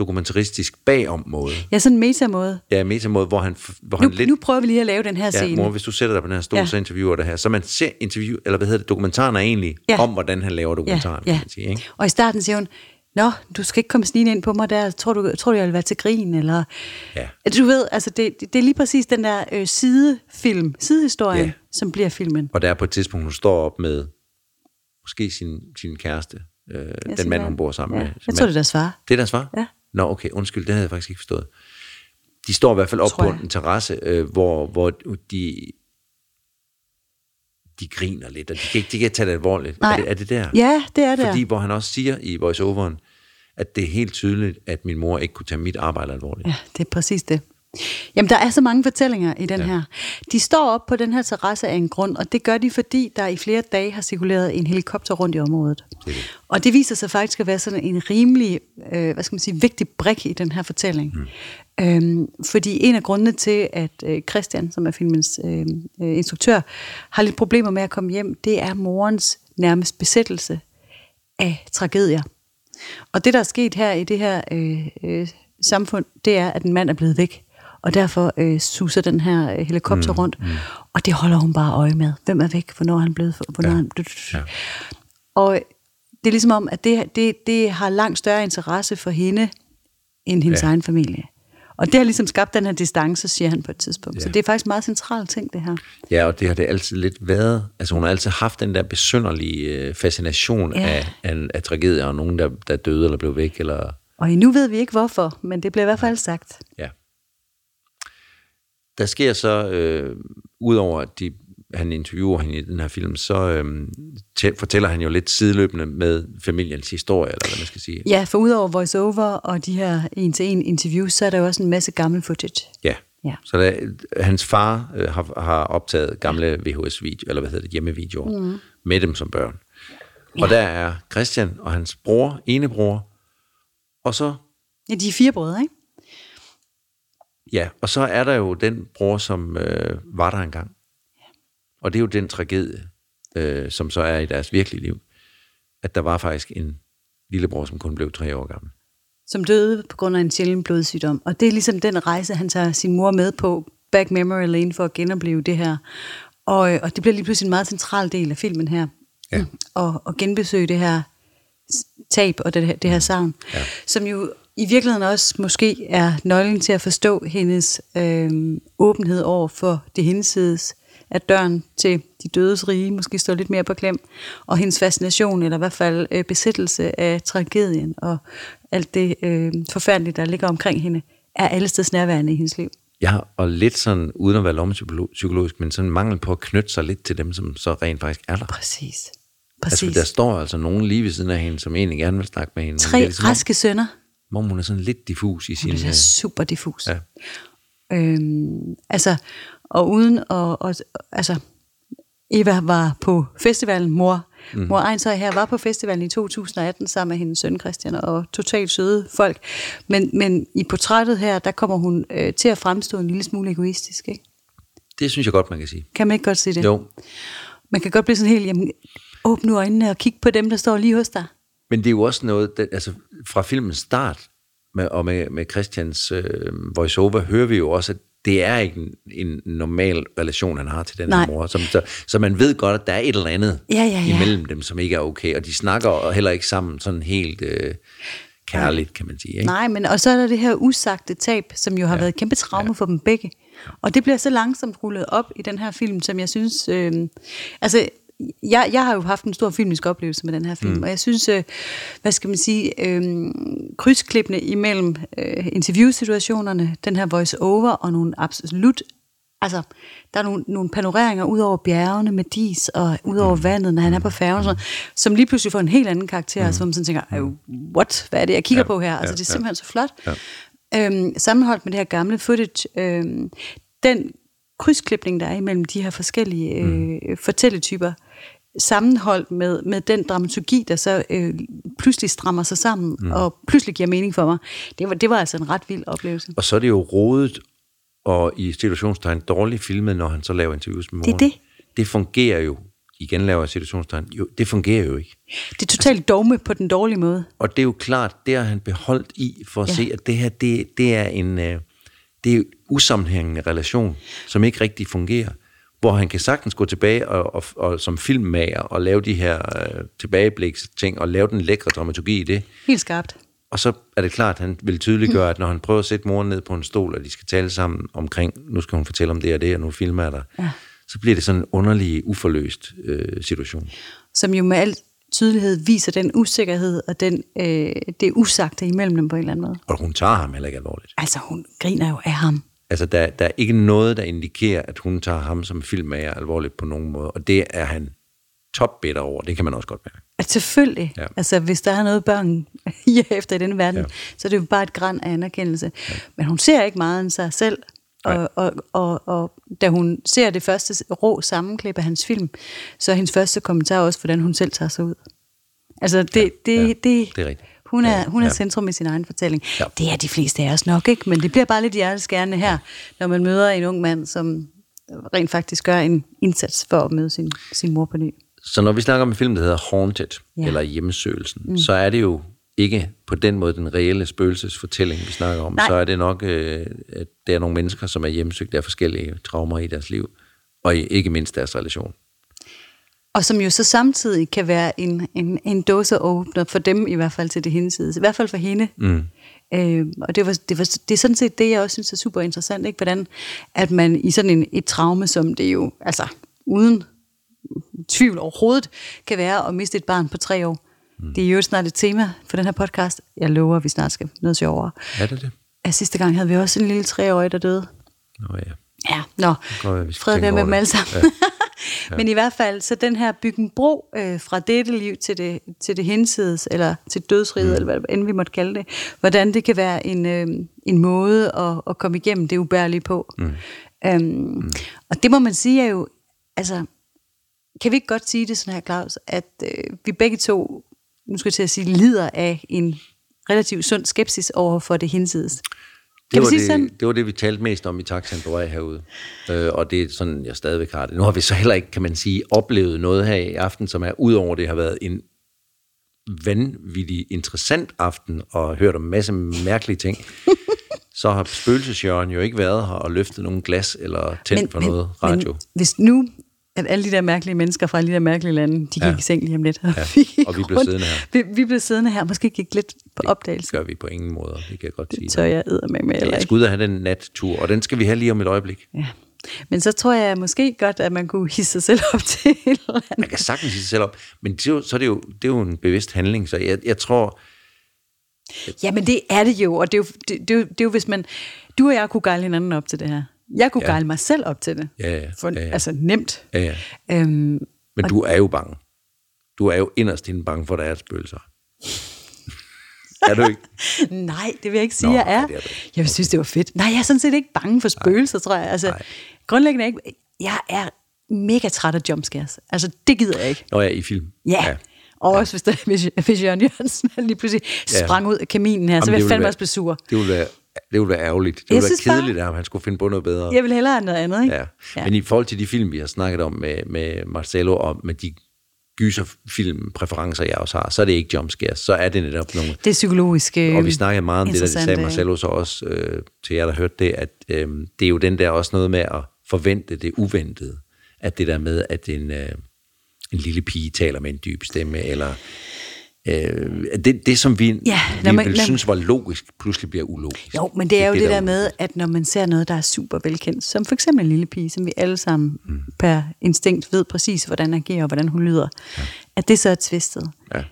dokumentaristisk bagom måde. Ja, sådan en meta-måde. Ja, meta-måde, hvor han, hvor Nu, han lidt... nu prøver vi lige at lave den her Ja, scene. mor, hvis du sætter dig på den her stol, Ja. ja. så interviewer det her. Så man ser interview, eller hvad hedder det, dokumentaren er egentlig Ja. ja. om, hvordan han laver dokumentaren, ja, kan ja. man sige, ikke? Og i starten siger hun, Nå, du skal ikke komme snigende ind på mig der. Tror du, tror du jeg vil være til grin? Eller... Ja. Du ved, altså det, det er lige præcis den der øh, sidefilm, sidehistorien, Ja. som bliver filmen. Og der er på et tidspunkt, hun står op med måske sin, sin kæreste, øh, den mand, hun bor sammen ja. med. Jeg tror, det er deres far. Det er deres far? Ja. Nå, okay, undskyld, det havde jeg faktisk ikke forstået. De står i hvert fald op på en terrasse, øh, hvor, hvor de, de griner lidt, og de kan ikke, de kan tage det alvorligt. Nej. Er det, er det der? Ja, det er det. Fordi hvor han også siger i voiceoveren, at det er helt tydeligt, at min mor ikke kunne tage mit arbejde alvorligt. Ja, det er præcis det. Jamen, der er så mange fortællinger i den ja. Her. De står op på den her terrasse af en grund, og det gør de, fordi der i flere dage har cirkuleret en helikopter rundt i området. Det det. Og det viser sig faktisk at være sådan en rimelig, øh, hvad skal man sige, vigtig brik i den her fortælling. Mm. Øhm, fordi en af grundene til, at øh, Christian, som er filmens øh, øh, instruktør, har lidt problemer med at komme hjem, det er morens nærmest besættelse af tragedier. Og det, der er sket her i det her øh, øh, samfund, det er, at en mand er blevet væk. Og derfor øh, suser den her øh, helikopter mm, rundt. Mm. Og det holder hun bare øje med. Hvem er væk? Hvornår er han blevet? Hvornår Ja, han... ja. Og det er ligesom om, at det, det, det har langt større interesse for hende, end hendes ja. Egen familie. Og det har ligesom skabt den her distance, siger han på et tidspunkt. Ja. Så det er faktisk en meget central ting, det her. Ja, og det har det altid lidt været. Altså hun har altid haft den der besynderlige øh, fascination Ja. ja. af, af, af tragedier, og nogen, der, der døde eller blev væk. Eller, Og nu ved vi ikke hvorfor, men det bliver i hvert fald sagt. ja. Der sker så, øh, udover at de, han interviewer hende i den her film, så øh, tæ- fortæller han jo lidt sideløbende med familiens historie, eller hvad man skal sige. Ja, for udover voiceover og de her en-til-en interviews, så er der jo også en masse gammel footage. Ja. Ja. Så der, hans far øh, har, har optaget gamle VHS-video, eller hvad hedder det, hjemmevideoer, mm. med dem som børn. Og der er Christian og hans bror, ene bror, og så, Ja, de er fire brødre, ikke? Ja, og så er der jo den bror, som øh, var der engang. Og det er jo den tragedie, øh, som så er i deres virkelige liv, at der var faktisk en lillebror, som kun blev tre år gammel. Som døde på grund af en sjælden blodsygdom. Og det er ligesom den rejse, han tager sin mor med på Back Memory Lane for at genopleve det her. Og, øh, og det bliver lige pludselig en meget central del af filmen her. Ja. Og, og genbesøge det her tab og det her, det her savn. Ja. Som jo i virkeligheden også måske er nøglen til at forstå hendes øh, åbenhed over for det hinsides, at døren til de dødes rige måske står lidt mere på klem, og hendes fascination, eller i hvert fald øh, besættelse af tragedien, og alt det øh, forfærdelige, der ligger omkring hende, er allesteds nærværende i hendes liv. Ja, og lidt sådan, uden at være lommepsykologisk, men sådan mangel på at knytte sig lidt til dem, som så rent faktisk er der. Præcis. Altså, Præcis. der står altså nogen lige ved siden af hende, som egentlig gerne vil snakke med hende. Tre ligesom om- raske sønner. Hun er sådan lidt diffus i sin... Det er øh, super diffus. Ja. Øhm, altså, og uden at, og, altså, Eva var på festivalen, mor, mm. mor Ejnshøj her var på festivalen i 2018 sammen med hendes søn Christian og totalt søde folk. Men, men i portrættet her, der kommer hun øh, til at fremstå en lille smule egoistisk, ikke? Det synes jeg godt, man kan sige. Kan man ikke godt sige det? Jo, Man kan godt blive sådan helt, jamen, åbn nu øjnene og kig på dem, der står lige hos dig. Men det er jo også noget, der, altså fra filmens start, med, og med, med Christians øh, voiceover, hører vi jo også, at det er ikke en, en normal relation, han har til den her mor. Som, så, så man ved godt, at der er et eller andet Ja, ja, ja. imellem dem, som ikke er okay. Og de snakker heller ikke sammen sådan helt øh, kærligt, kan man sige. Ikke? Nej, men og så er der det her usagte tab, som jo har ja. været et kæmpe traume ja. for dem begge. Og det bliver så langsomt rullet op i den her film, som jeg synes... Øh, altså, jeg, jeg har jo haft en stor filmisk oplevelse med den her film, mm. og jeg synes, øh, hvad skal man sige, øh, krydsklippene imellem øh, interviewsituationerne, den her voice-over og nogle absolut Altså, der er nogle, nogle panoreringer ud over bjergene med dis og ud over Mm. vandet, når han er på færgen, sådan, som lige pludselig får en helt anden karakter, mm. som man sådan tænker, "Ej, what, hvad er det, jeg kigger Ja, på her? Altså, ja, det er ja. simpelthen så flot. Ja. Øhm, sammenholdt med det her gamle footage, øhm, den krydsklipning, der er imellem de her forskellige øh, Mm. fortælletyper, sammenholdt med, med den dramaturgi, der så øh, pludselig strammer sig sammen, mm. og pludselig giver mening for mig, det var, det var altså en ret vild oplevelse. Og så er det jo rodet og i situationstegn dårligt filmet, når han så laver interviews med Det er moren. det. Det fungerer jo, igen laver jeg situationstegn, jo, det fungerer jo ikke. Det er totalt dogme på den dårlige måde. Og det er jo klart, det har han beholdt i, for at Ja. se, at det her, det, det er en øh, det er en usammenhængende relation, som ikke rigtig fungerer. Hvor han kan sagtens gå tilbage og, og, og som filmmager og lave de her øh, tilbagebliksting og lave den lækre dramaturgi i det. Helt skarpt. Og så er det klart, at han vil tydeliggøre, at når han prøver at sætte moren ned på en stol, og de skal tale sammen omkring, nu skal hun fortælle om det og det, og nu filmer jeg dig, ja. så bliver det sådan en underlig, uforløst øh, situation. Som jo med al tydelighed viser den usikkerhed og den, øh, det usagte imellem dem på en eller anden måde. Og hun tager ham heller ikke alvorligt. Altså, hun griner jo af ham. Altså, der, der er ikke noget, der indikerer, at hun tager ham som filmmager alvorligt på nogen måde. Og det er han topbitter over. Det kan man også godt mærke. At selvfølgelig, ja. Ja. altså hvis der er noget børn (laughs) i efter i denne verden, ja. Ja. så er det jo bare et græn af anerkendelse. Ja. Men hun ser ikke meget end sig selv, Nej. og, og, og, og da hun ser det første rå sammenklip af hans film, så er hendes første kommentar også, hvordan hun selv tager sig ud. Altså det, ja, det, ja, det, det er rigtigt. Hun er, Ja, hun er ja. centrum i sin egen fortælling. Ja. Det er de fleste af os nok ikke, men det bliver bare lidt hjerteskærende her, når man møder en ung mand, som rent faktisk gør en indsats for at møde sin, sin mor på ny. Så når vi snakker om en film, der hedder Haunted, Ja. ja. eller Hjemmesøgelsen, mm. så er det jo ikke på den måde den reelle spøgelsesfortælling, vi snakker om. Nej. Så er det nok, øh, at der er nogle mennesker, som er hjemmesøgt af forskellige traumer i deres liv, og ikke mindst deres relation. Og som jo så samtidig kan være en, en, en dåseåbner for dem, i hvert fald til det hinsides. I hvert fald for hende. Mm. Øh, og det, var, det, var, det er sådan set det, jeg også synes er super interessant. Ikke? Hvordan at man i sådan en, et traume, som det jo, altså uden tvivl overhovedet, kan være at miste et barn på tre år. Mm. Det er jo snart et tema for den her podcast. Jeg lover, at vi snart skal noget sjovere. Er det det? Ja, sidste gang havde vi også en lille treårig, der døde. Nå ja. Ja, nå. Fred være med over dem alle sammen. Ja. (laughs) Men i hvert fald, så den her byggen bro øh, fra dette liv til det, til det hinsides, eller til dødsriget, mm. eller hvad end vi måtte kalde det, hvordan det kan være en, øh, en måde at, at komme igennem det ubærlige på. Mm. Øhm, mm. Og det må man sige er jo, altså, kan vi ikke godt sige det sådan her, Claus, at øh, vi begge to, nu skal jeg til at sige, lider af en relativt sund skepsis over for det hinsides. Det var det, det var det, vi talte mest om i taxaen på vej herude. Øh, og det er sådan, jeg stadigvæk har det. Nu har vi så heller ikke, kan man sige, oplevet noget her i aften, som er udover det har været en vanvittig interessant aften, og hørt om en masse mærkelige ting. (laughs) så har spøgelsesjørgen jo ikke været her og løftet nogen glas eller tændt men, for noget radio. Men hvis nu, at alle de der mærkelige mennesker fra alle de der mærkelige lande, de gik Ja. i seng lige om lidt, og, Ja, vi, og vi blev rundt- siddende her. Vi, vi blev siddende her, måske gik lidt på opdagelse. Det gør vi på ingen måde, det kan jeg godt sige. Tør jeg æder med med, eller jeg skal ud og have den nattur, og den skal vi have lige om et øjeblik. Ja. Men så tror jeg måske godt, at man kunne hisse sig selv op (laughs) til et eller andet. Man kan sagtens sige sig selv op, men det er jo, så er det, jo, det er jo en bevidst handling, så jeg, jeg tror, Jamen det er det jo, og det er jo, det, det, er jo, det er jo hvis man... Du og jeg kunne gejle hinanden op til det her. Jeg kunne Ja. ja. gejle mig selv op til det. Ja, ja, For, ja, ja. Altså nemt. ja, ja. Øhm, men du er jo bange. Du er jo inderst inde bange for, at der er spøgelser. (laughs) er du ikke? nej, det vil jeg ikke sige, Nå, jeg er. nej, er. Jeg synes, det var fedt. Nej, jeg er sådan set ikke bange for spøgelser, tror jeg. Altså, Nej. grundlæggende ikke... Jeg er mega træt af jumpscares. Altså, det gider jeg ikke. Nå ja, i film. Ja. ja. Og også hvis, der, hvis, hvis Jørgen Jørgensen (laughs) lige pludselig Ja. sprang ud af kaminen her, så Jamen, vil det jeg fandme være- også blive sur. Det ville være, det ville være ærgerligt. Det ville være synes bare- kedeligt, at han skulle finde på noget bedre. Jeg vil hellere have noget andet, ikke? Ja. ja. Men i forhold til de film, vi har snakket om med, med Marcelo, og med de gyserfilmpræferencer, jeg også har, så er det ikke jumpscares. Så er det netop nogle... Det er psykologisk øh, Og vi snakkede meget om det, der interessant, sagde Marcelo så også øh, til jer, der hørte det, at øh, det er jo den der også noget med at forvente det uventede. At det der med, at en, øh, en lille pige taler med en dyb stemme, eller øh, det, det, som vi, Ja, vi mig- ville synes var logisk, pludselig bliver ulogisk. Jo, men det er jo det, det der der med, at når man ser noget, der er super velkendt, som for eksempel en lille pige, som vi alle sammen mm. per instinkt ved præcis, hvordan agerer og hvordan hun lyder, ja. at det så er tvistet. Ja.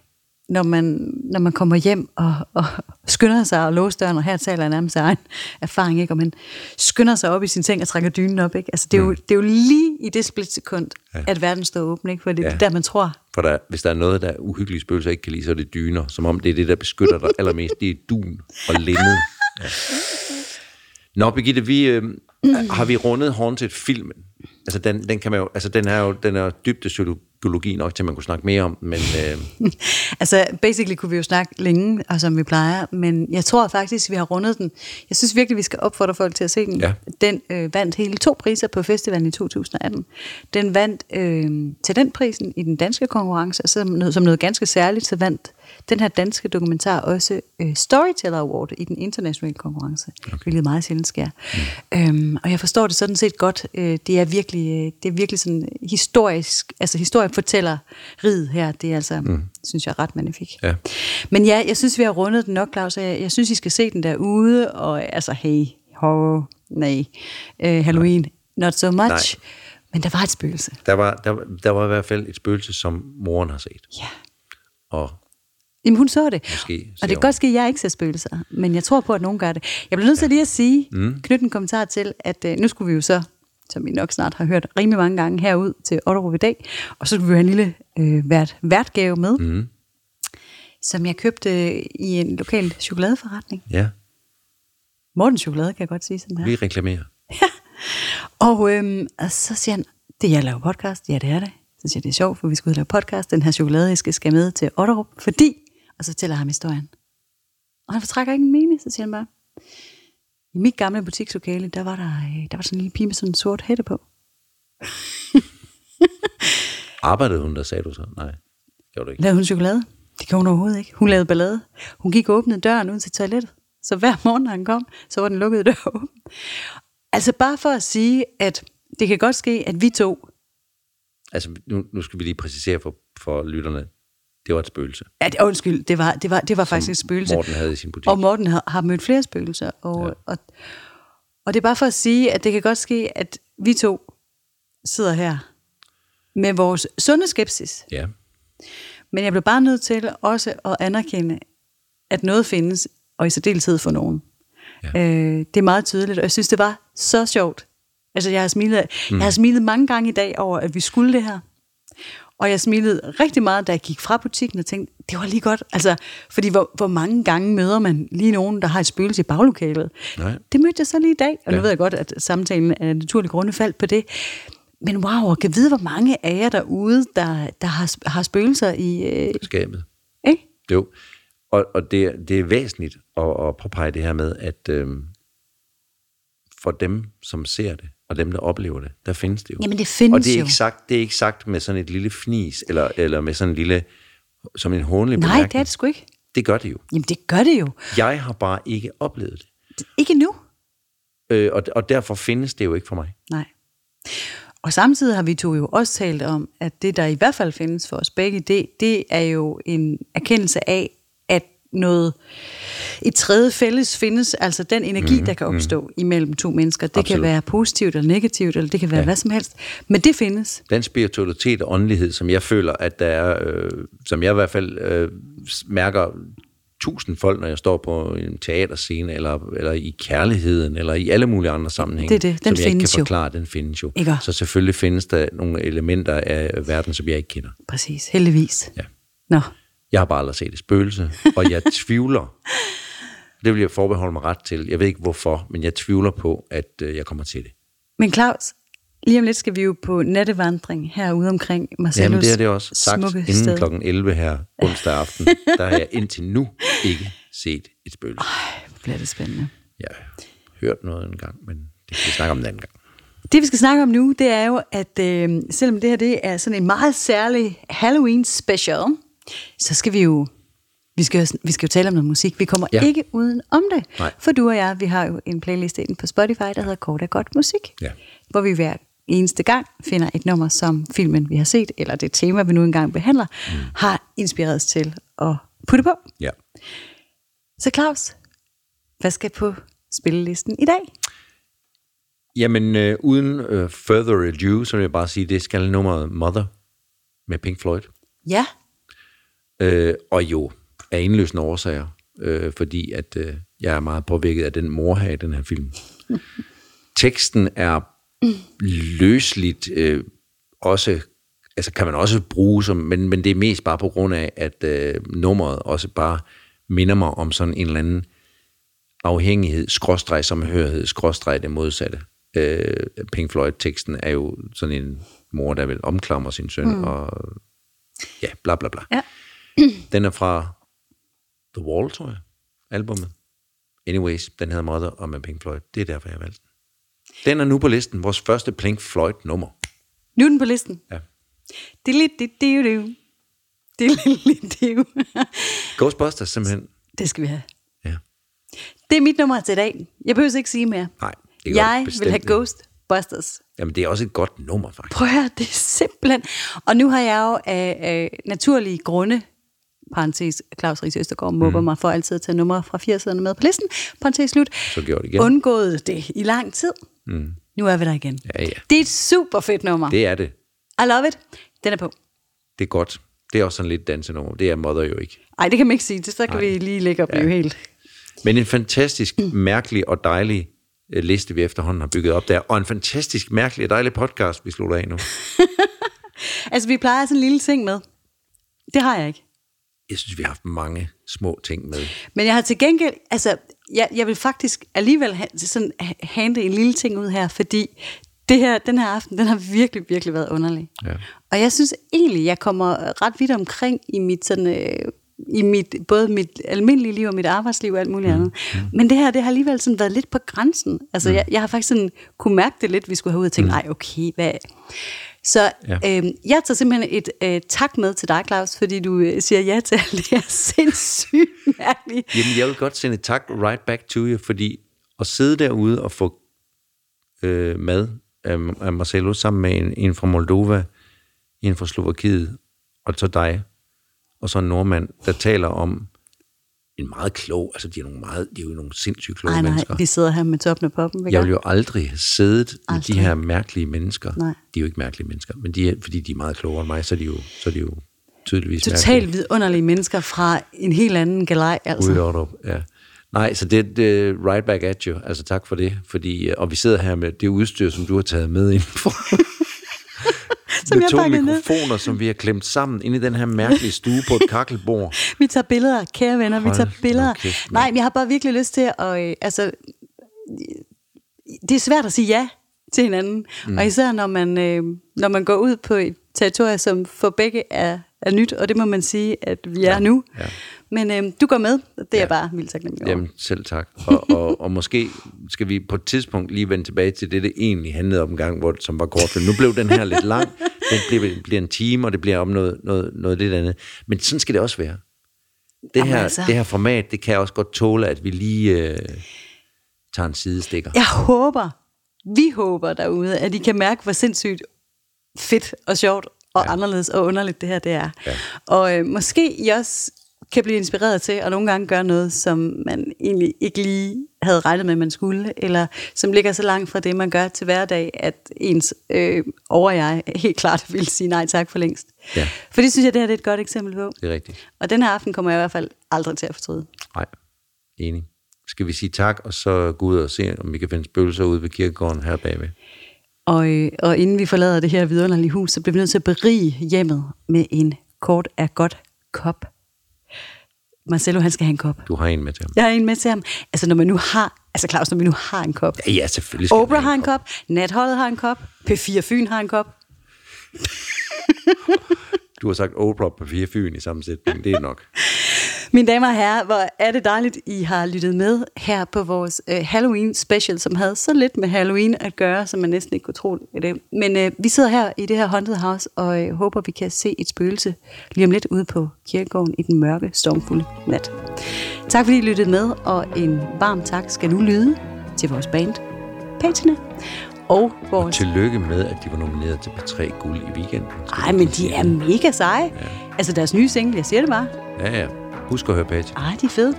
Når man, når man kommer hjem og, og skynder sig og låser døren, og her taler jeg nærmest af egen erfaring, ikke? og man skynder sig op i sin seng og trækker dynen op. Ikke? Altså, det, er jo, det er jo lige i det splitsekund, ja. at verden står åben, ikke? for det er ja. der, man tror, For der, hvis der er noget, der er uhyggelige spøgelser ikke kan lide, så er det dyner. Som om det er det, der beskytter dig allermest. Det er dun og linned. Ja. Nå, Birgitte, vi, øh, har vi rundet Haunted-filmen? Altså, den, den, kan man jo, altså, den er jo den er dybde psykologi nok til, at man kunne snakke mere om, men øh, (laughs) Altså, basically kunne vi jo snakke længe, og som vi plejer, men jeg tror faktisk, vi har rundet den. Jeg synes virkelig, vi skal opfordre folk til at se den. Ja. Den øh, vandt hele to priser på festivalen i 2018. Den vandt øh, til den prisen i den danske konkurrence, og som noget, som noget ganske særligt, så vandt den her danske dokumentar også øh, Storyteller Award i den internationale konkurrence, okay. hvilket meget sjældent sker. Mm. Øhm, og jeg forstår det sådan set godt. Øh, det er virkelig, øh, det er virkelig sådan historisk, altså historiefortæller rid her. Det er altså, mm. synes jeg, ret magnifik. Ja. Men ja, jeg synes, vi har rundet den nok, Claus. Jeg, jeg synes, I skal se den derude, og altså, hey, horror, nej, øh, Halloween, not so much. Nej. Men der var et spøgelse. der, var, der, der var i hvert fald et spøgelse, som moren har set. Ja. Og Jamen, hun så det. Måske og det kan godt ske, at jeg ikke ser spøgelser, men jeg tror på, at nogen gør det. Jeg bliver nødt til lige at sige, mm. knytte en kommentar til, at øh, nu skulle vi jo så, som I nok snart har hørt rimelig mange gange, herud til Otterup i dag, og så skulle vi have en lille øh, vært, værtgave med, mm. som jeg købte i en lokal chokoladeforretning. ja, Morten Chokolade, kan jeg godt sige sådan her. vi reklamerer. (laughs) Og, øhm, og så siger han, det jeg laver podcast. Ja, det er det. Så siger jeg, det er sjovt, for vi og lave podcast. Den her chokolade, jeg skal, skal med til Otterup, fordi... Og så fortæller ham historien. Og han fortrækker ikke en mening, så siger han bare, i mit gamle butikslokale, der var der, øh, der var sådan en lille pige med sådan en sort hætte på. (laughs) Arbejdede hun der, sagde du så? Nej, gjorde du ikke. Lavede hun chokolade? Det gjorde hun overhovedet ikke. Hun lavede ballade. Hun gik og åbnede døren ud til toilettet. Så hver morgen, når han kom, så var den lukkede dør (laughs) åben. Altså bare for at sige, at det kan godt ske, at vi to Altså, nu, nu skal vi lige præcisere for, for lytterne. Det var et spøgelse, Ja, det, undskyld, det var, det var, det var faktisk et spøgelse. Morten havde i sin butik. Og Morten har, har mødt flere spøgelser. Og, ja. og, og det er bare for at sige, at det kan godt ske, at vi to sidder her med vores sunde skepsis. Ja, Men jeg blev bare nødt til også at anerkende, at noget findes, og i særdeleshed for nogen. Ja. Øh, det er meget tydeligt, og jeg synes, det var så sjovt. Altså, jeg har, smilet, mm. jeg har smilet mange gange i dag over, at vi skulle det her. Og jeg smilede rigtig meget, da jeg gik fra butikken og tænkte, det var lige godt. Altså, fordi hvor, hvor mange gange møder man lige nogen, der har et spøgelse i baglokalet? Nej. Det mødte jeg så lige i dag, og ja. nu ved jeg godt, at samtalen af naturlig grunde faldt på det. Men wow, og kan vide, hvor mange af jer derude, der, der har, har spøgelser i... Øh, Skabet. ikke? Jo. Og, og det, det er væsentligt at, at påpege det her med, at øhm, for dem, som ser det, og dem, der oplever det, der findes det jo. Jamen, det findes og det er jo. Ikke sagt, det er ikke sagt med sådan et lille fnis, eller, eller med sådan en lille, som en hånlig Nej, det er det sgu ikke. det gør det jo. Jamen, det gør det jo. Jeg har bare ikke oplevet det. Ikke nu. Øh, og, og derfor findes det jo ikke for mig. Nej. Og samtidig har vi to jo også talt om, at det, der i hvert fald findes for os begge, det, det er jo en erkendelse af, noget, et tredje fælles findes, altså den energi, mm, der kan opstå mm. imellem to mennesker. Det Absolut. kan være positivt eller negativt, eller det kan være ja. Hvad som helst. Men det findes. Den spiritualitet og åndelighed, som jeg føler, at der er, øh, som jeg i hvert fald øh, mærker tusind folk, når jeg står på en teaterscene, eller, eller i kærligheden, eller i alle mulige andre sammenhænge, Det er det. Den som jeg ikke kan jo. forklare, den findes jo. Ikke? Så selvfølgelig findes der nogle elementer af verden, som jeg ikke kender. Præcis, heldigvis. Ja. Nå, Jeg har bare aldrig set et spøgelse, og jeg (laughs) tvivler, det vil jeg forbeholde mig ret til, jeg ved ikke hvorfor, men jeg tvivler på, at øh, jeg kommer til det. men Claus, lige om lidt skal vi jo på nattevandring herude omkring Marcellus Jamen det er det også sagt inden sted. klokken 11 her onsdag aften. Der har jeg indtil nu ikke set et spøgelse. Hvor bliver det spændende. Jeg har hørt noget en gang, men det skal vi snakke om en anden gang. Det vi skal snakke om nu, det er jo, at øh, selvom det her det er sådan en meget særlig Halloween special, så skal vi jo vi skal, jo- vi skal jo tale om noget musik. Vi kommer ja. Ikke uden om det. Nej. For du og jeg, vi har jo en playlist inde på Spotify, der hedder Kort af Godt Musik. Ja. Hvor vi hver eneste gang finder et nummer, som filmen, vi har set, eller det tema, vi nu engang behandler, mm. har inspireret os til at putte på. Ja. Så Claus, hvad skal på spillelisten i dag? Jamen, øh, uden øh, further ado, så vil jeg bare sige, det skal nummeret Mother med Pink Floyd. Ja, Øh, og jo, af indløsende årsager, øh, fordi at øh, jeg er meget påvirket af den mor her i den her film. Teksten er løsligt øh, også, altså kan man også bruge som, men, men det er mest bare på grund af, at øh, nummeret også bare minder mig om sådan en eller anden afhængighed, skråstreg samhørighed, skråstreg det modsatte. Øh, Pink Floyd-teksten er jo sådan en mor, der vil omklamre sin søn, mm. og ja, bla bla bla. Ja. (clears throat) Den er fra The Wall, tror jeg, albumet. Anyways, den hedder Mother og med Pink Floyd. Det er derfor, jeg valgte den. Den er nu på listen, vores første Pink Floyd-nummer. nu er den på listen. Ja. Det er lidt det, det er jo det. er er lidt det. er. Ghostbusters simpelthen. Det skal vi have. Ja. Det er mit nummer til i dag. Jeg behøver ikke sige mere. Nej, det gør Jeg vil have. Ghostbusters. Jamen, det er også et godt nummer, faktisk. Prøv at høre, det er simpelthen... Og nu har jeg jo af, af naturlige grunde, parentes, Claus Ries Østergaard mobber mm. mig for altid at tage numre fra 80'erne med på listen, parentes slut, Så gjorde det igen. undgået det i lang tid. Mm. Nu er vi der igen. Ja, ja. Det er et super fedt nummer. Det er det. I love it. Den er på. Det er godt. Det er også sådan lidt dansenummer. Det er Mother jo ikke. Ej, det kan man ikke sige. Det så kan Nej. vi lige lægge og blive ja. helt... Men en fantastisk, mærkelig og dejlig øh, liste, vi efterhånden har bygget op der. Og en fantastisk, mærkelig og dejlig podcast, vi slutter af nu. (laughs) Altså, vi plejer sådan en lille ting med. Det har jeg ikke. Jeg synes, vi har haft mange små ting med. Men jeg har til gengæld, altså, jeg, jeg vil faktisk alligevel ha, sådan hente en lille ting ud her, fordi det her, den her aften, den har virkelig, virkelig været underlig. Ja. Og jeg synes egentlig, jeg kommer ret vidt omkring i mit sådan... Øh, i mit, både mit almindelige liv og mit arbejdsliv og alt muligt andet. Men det her, det har alligevel sådan været lidt på grænsen. Altså, jeg, jeg har faktisk sådan kunne mærke det lidt, vi skulle have ud og tænke, nej, okay, hvad... Så Ja. øh, jeg tager simpelthen et øh, tak med til dig, Claus, fordi du øh, siger ja til alt det her sindssygt mærkelige. Jamen, jeg vil godt sende et tak right back to you, fordi at sidde derude og få øh, mad af, af Marcelo sammen med en, en fra Moldova, en fra Slovakiet, og så dig, og så en nordmand, der taler om en meget klog, altså de er, nogle meget, de er jo nogle sindssygt kloge Nej, nej, mennesker. vi sidder her med toppen af poppen. Jeg vil jo aldrig have siddet med Aldrig. de her mærkelige mennesker. Nej. De er jo ikke mærkelige mennesker, men de er, fordi de er meget klogere end mig, så er de jo, så er de jo tydeligvis Totalt vidunderlige mennesker fra en helt anden galej, altså. Ordrup, ja. Nej, så det, det right back at you. Altså tak for det. Fordi, øh, og vi sidder her med det udstyr, som du har taget med indenfor. (laughs) Som med jeg to pakkede ned. mikrofoner, som vi har klemt sammen ind i den her mærkelige stue på et (laughs) kakkelbord. Vi tager billeder, kære venner, vi Hold tager nu billeder. kæft. Nej, men jeg har bare virkelig lyst til at, øh, altså, det er svært at sige ja til hinanden. Mm. Og især når man, øh, når man går ud på et territorie, som for begge er, er nyt, og det må man sige, at vi er Ja, nu. ja. Men øh, du går med, det er Ja. bare vildt taknemmelig over. Jamen, selv tak. Og, og, og måske skal vi på et tidspunkt lige vende tilbage til det, det egentlig handlede om en gang, hvor, som var kortfilm. Nu blev den her lidt lang. Den bliver, bliver en time, og det bliver om noget, noget, noget lidt andet. Men sådan skal det også være. Det Jamen her, altså. det her format, det kan også godt tåle, at vi lige øh, tager en sidestikker. Jeg håber, vi håber derude, at I kan mærke, hvor sindssygt fedt og sjovt og ja. anderledes og underligt det her det er. Ja. Og øh, måske I også kan blive inspireret til at nogle gange gøre noget, som man egentlig ikke lige havde regnet med, man skulle, eller som ligger så langt fra det, man gør til hverdag, at ens øh, over jeg helt klart (laughs) vil sige nej tak for længst. Ja. For det synes jeg, det her er et godt eksempel på. Det er rigtigt. Og den her aften kommer jeg i hvert fald aldrig til at fortryde. Nej, enig. Skal vi sige tak, og så gå ud og se, om vi kan finde spøgelser ude ved kirkegården her bagved. Og, og inden vi forlader det her vidunderlige hus, så bliver vi nødt til at berige hjemmet med en kort af godt kop. Marcelo, han skal have en kop. Du har en med til ham. Jeg har en med til ham. Altså, når man nu har, altså Claus, når vi nu har en kop. Ja, ja selvfølgelig skal Oprah har en kop, Natholdet har en kop, P4 Fyn har en kop. (laughs) Du har sagt Oprah på fire fyn i sammensætning. Det er nok. (laughs) Mine damer og herrer, hvor er det dejligt, I har lyttet med her på vores øh, Halloween special, som havde så lidt med Halloween at gøre, som man næsten ikke kunne tro det. Men øh, vi sidder her i det her Haunted House, og øh, håber, vi kan se et spøgelse lige om lidt ude på kirkegården i den mørke, stormfulde nat. Tak fordi I lyttede med, og en varm tak skal nu lyde til vores band, Patina, og vores... Tillykke med, at de var nomineret til P3 Guld i weekenden. Skal Ej, vi men de er mega seje. Ja. Altså deres nye single, jeg siger det bare. Ja, ja. Husk at høre Patty. Ej, de er fede.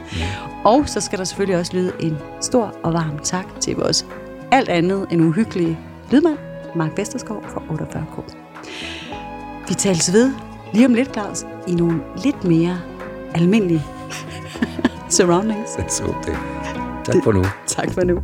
Og så skal der selvfølgelig også lyde en stor og varm tak til vores alt andet end uhyggelige lydmand, Mark Vesterskov fra 48K. Vi tales ved lige om lidt, Claus, i nogle lidt mere almindelige (laughs) surroundings. Så det. Tak for nu. Tak for nu.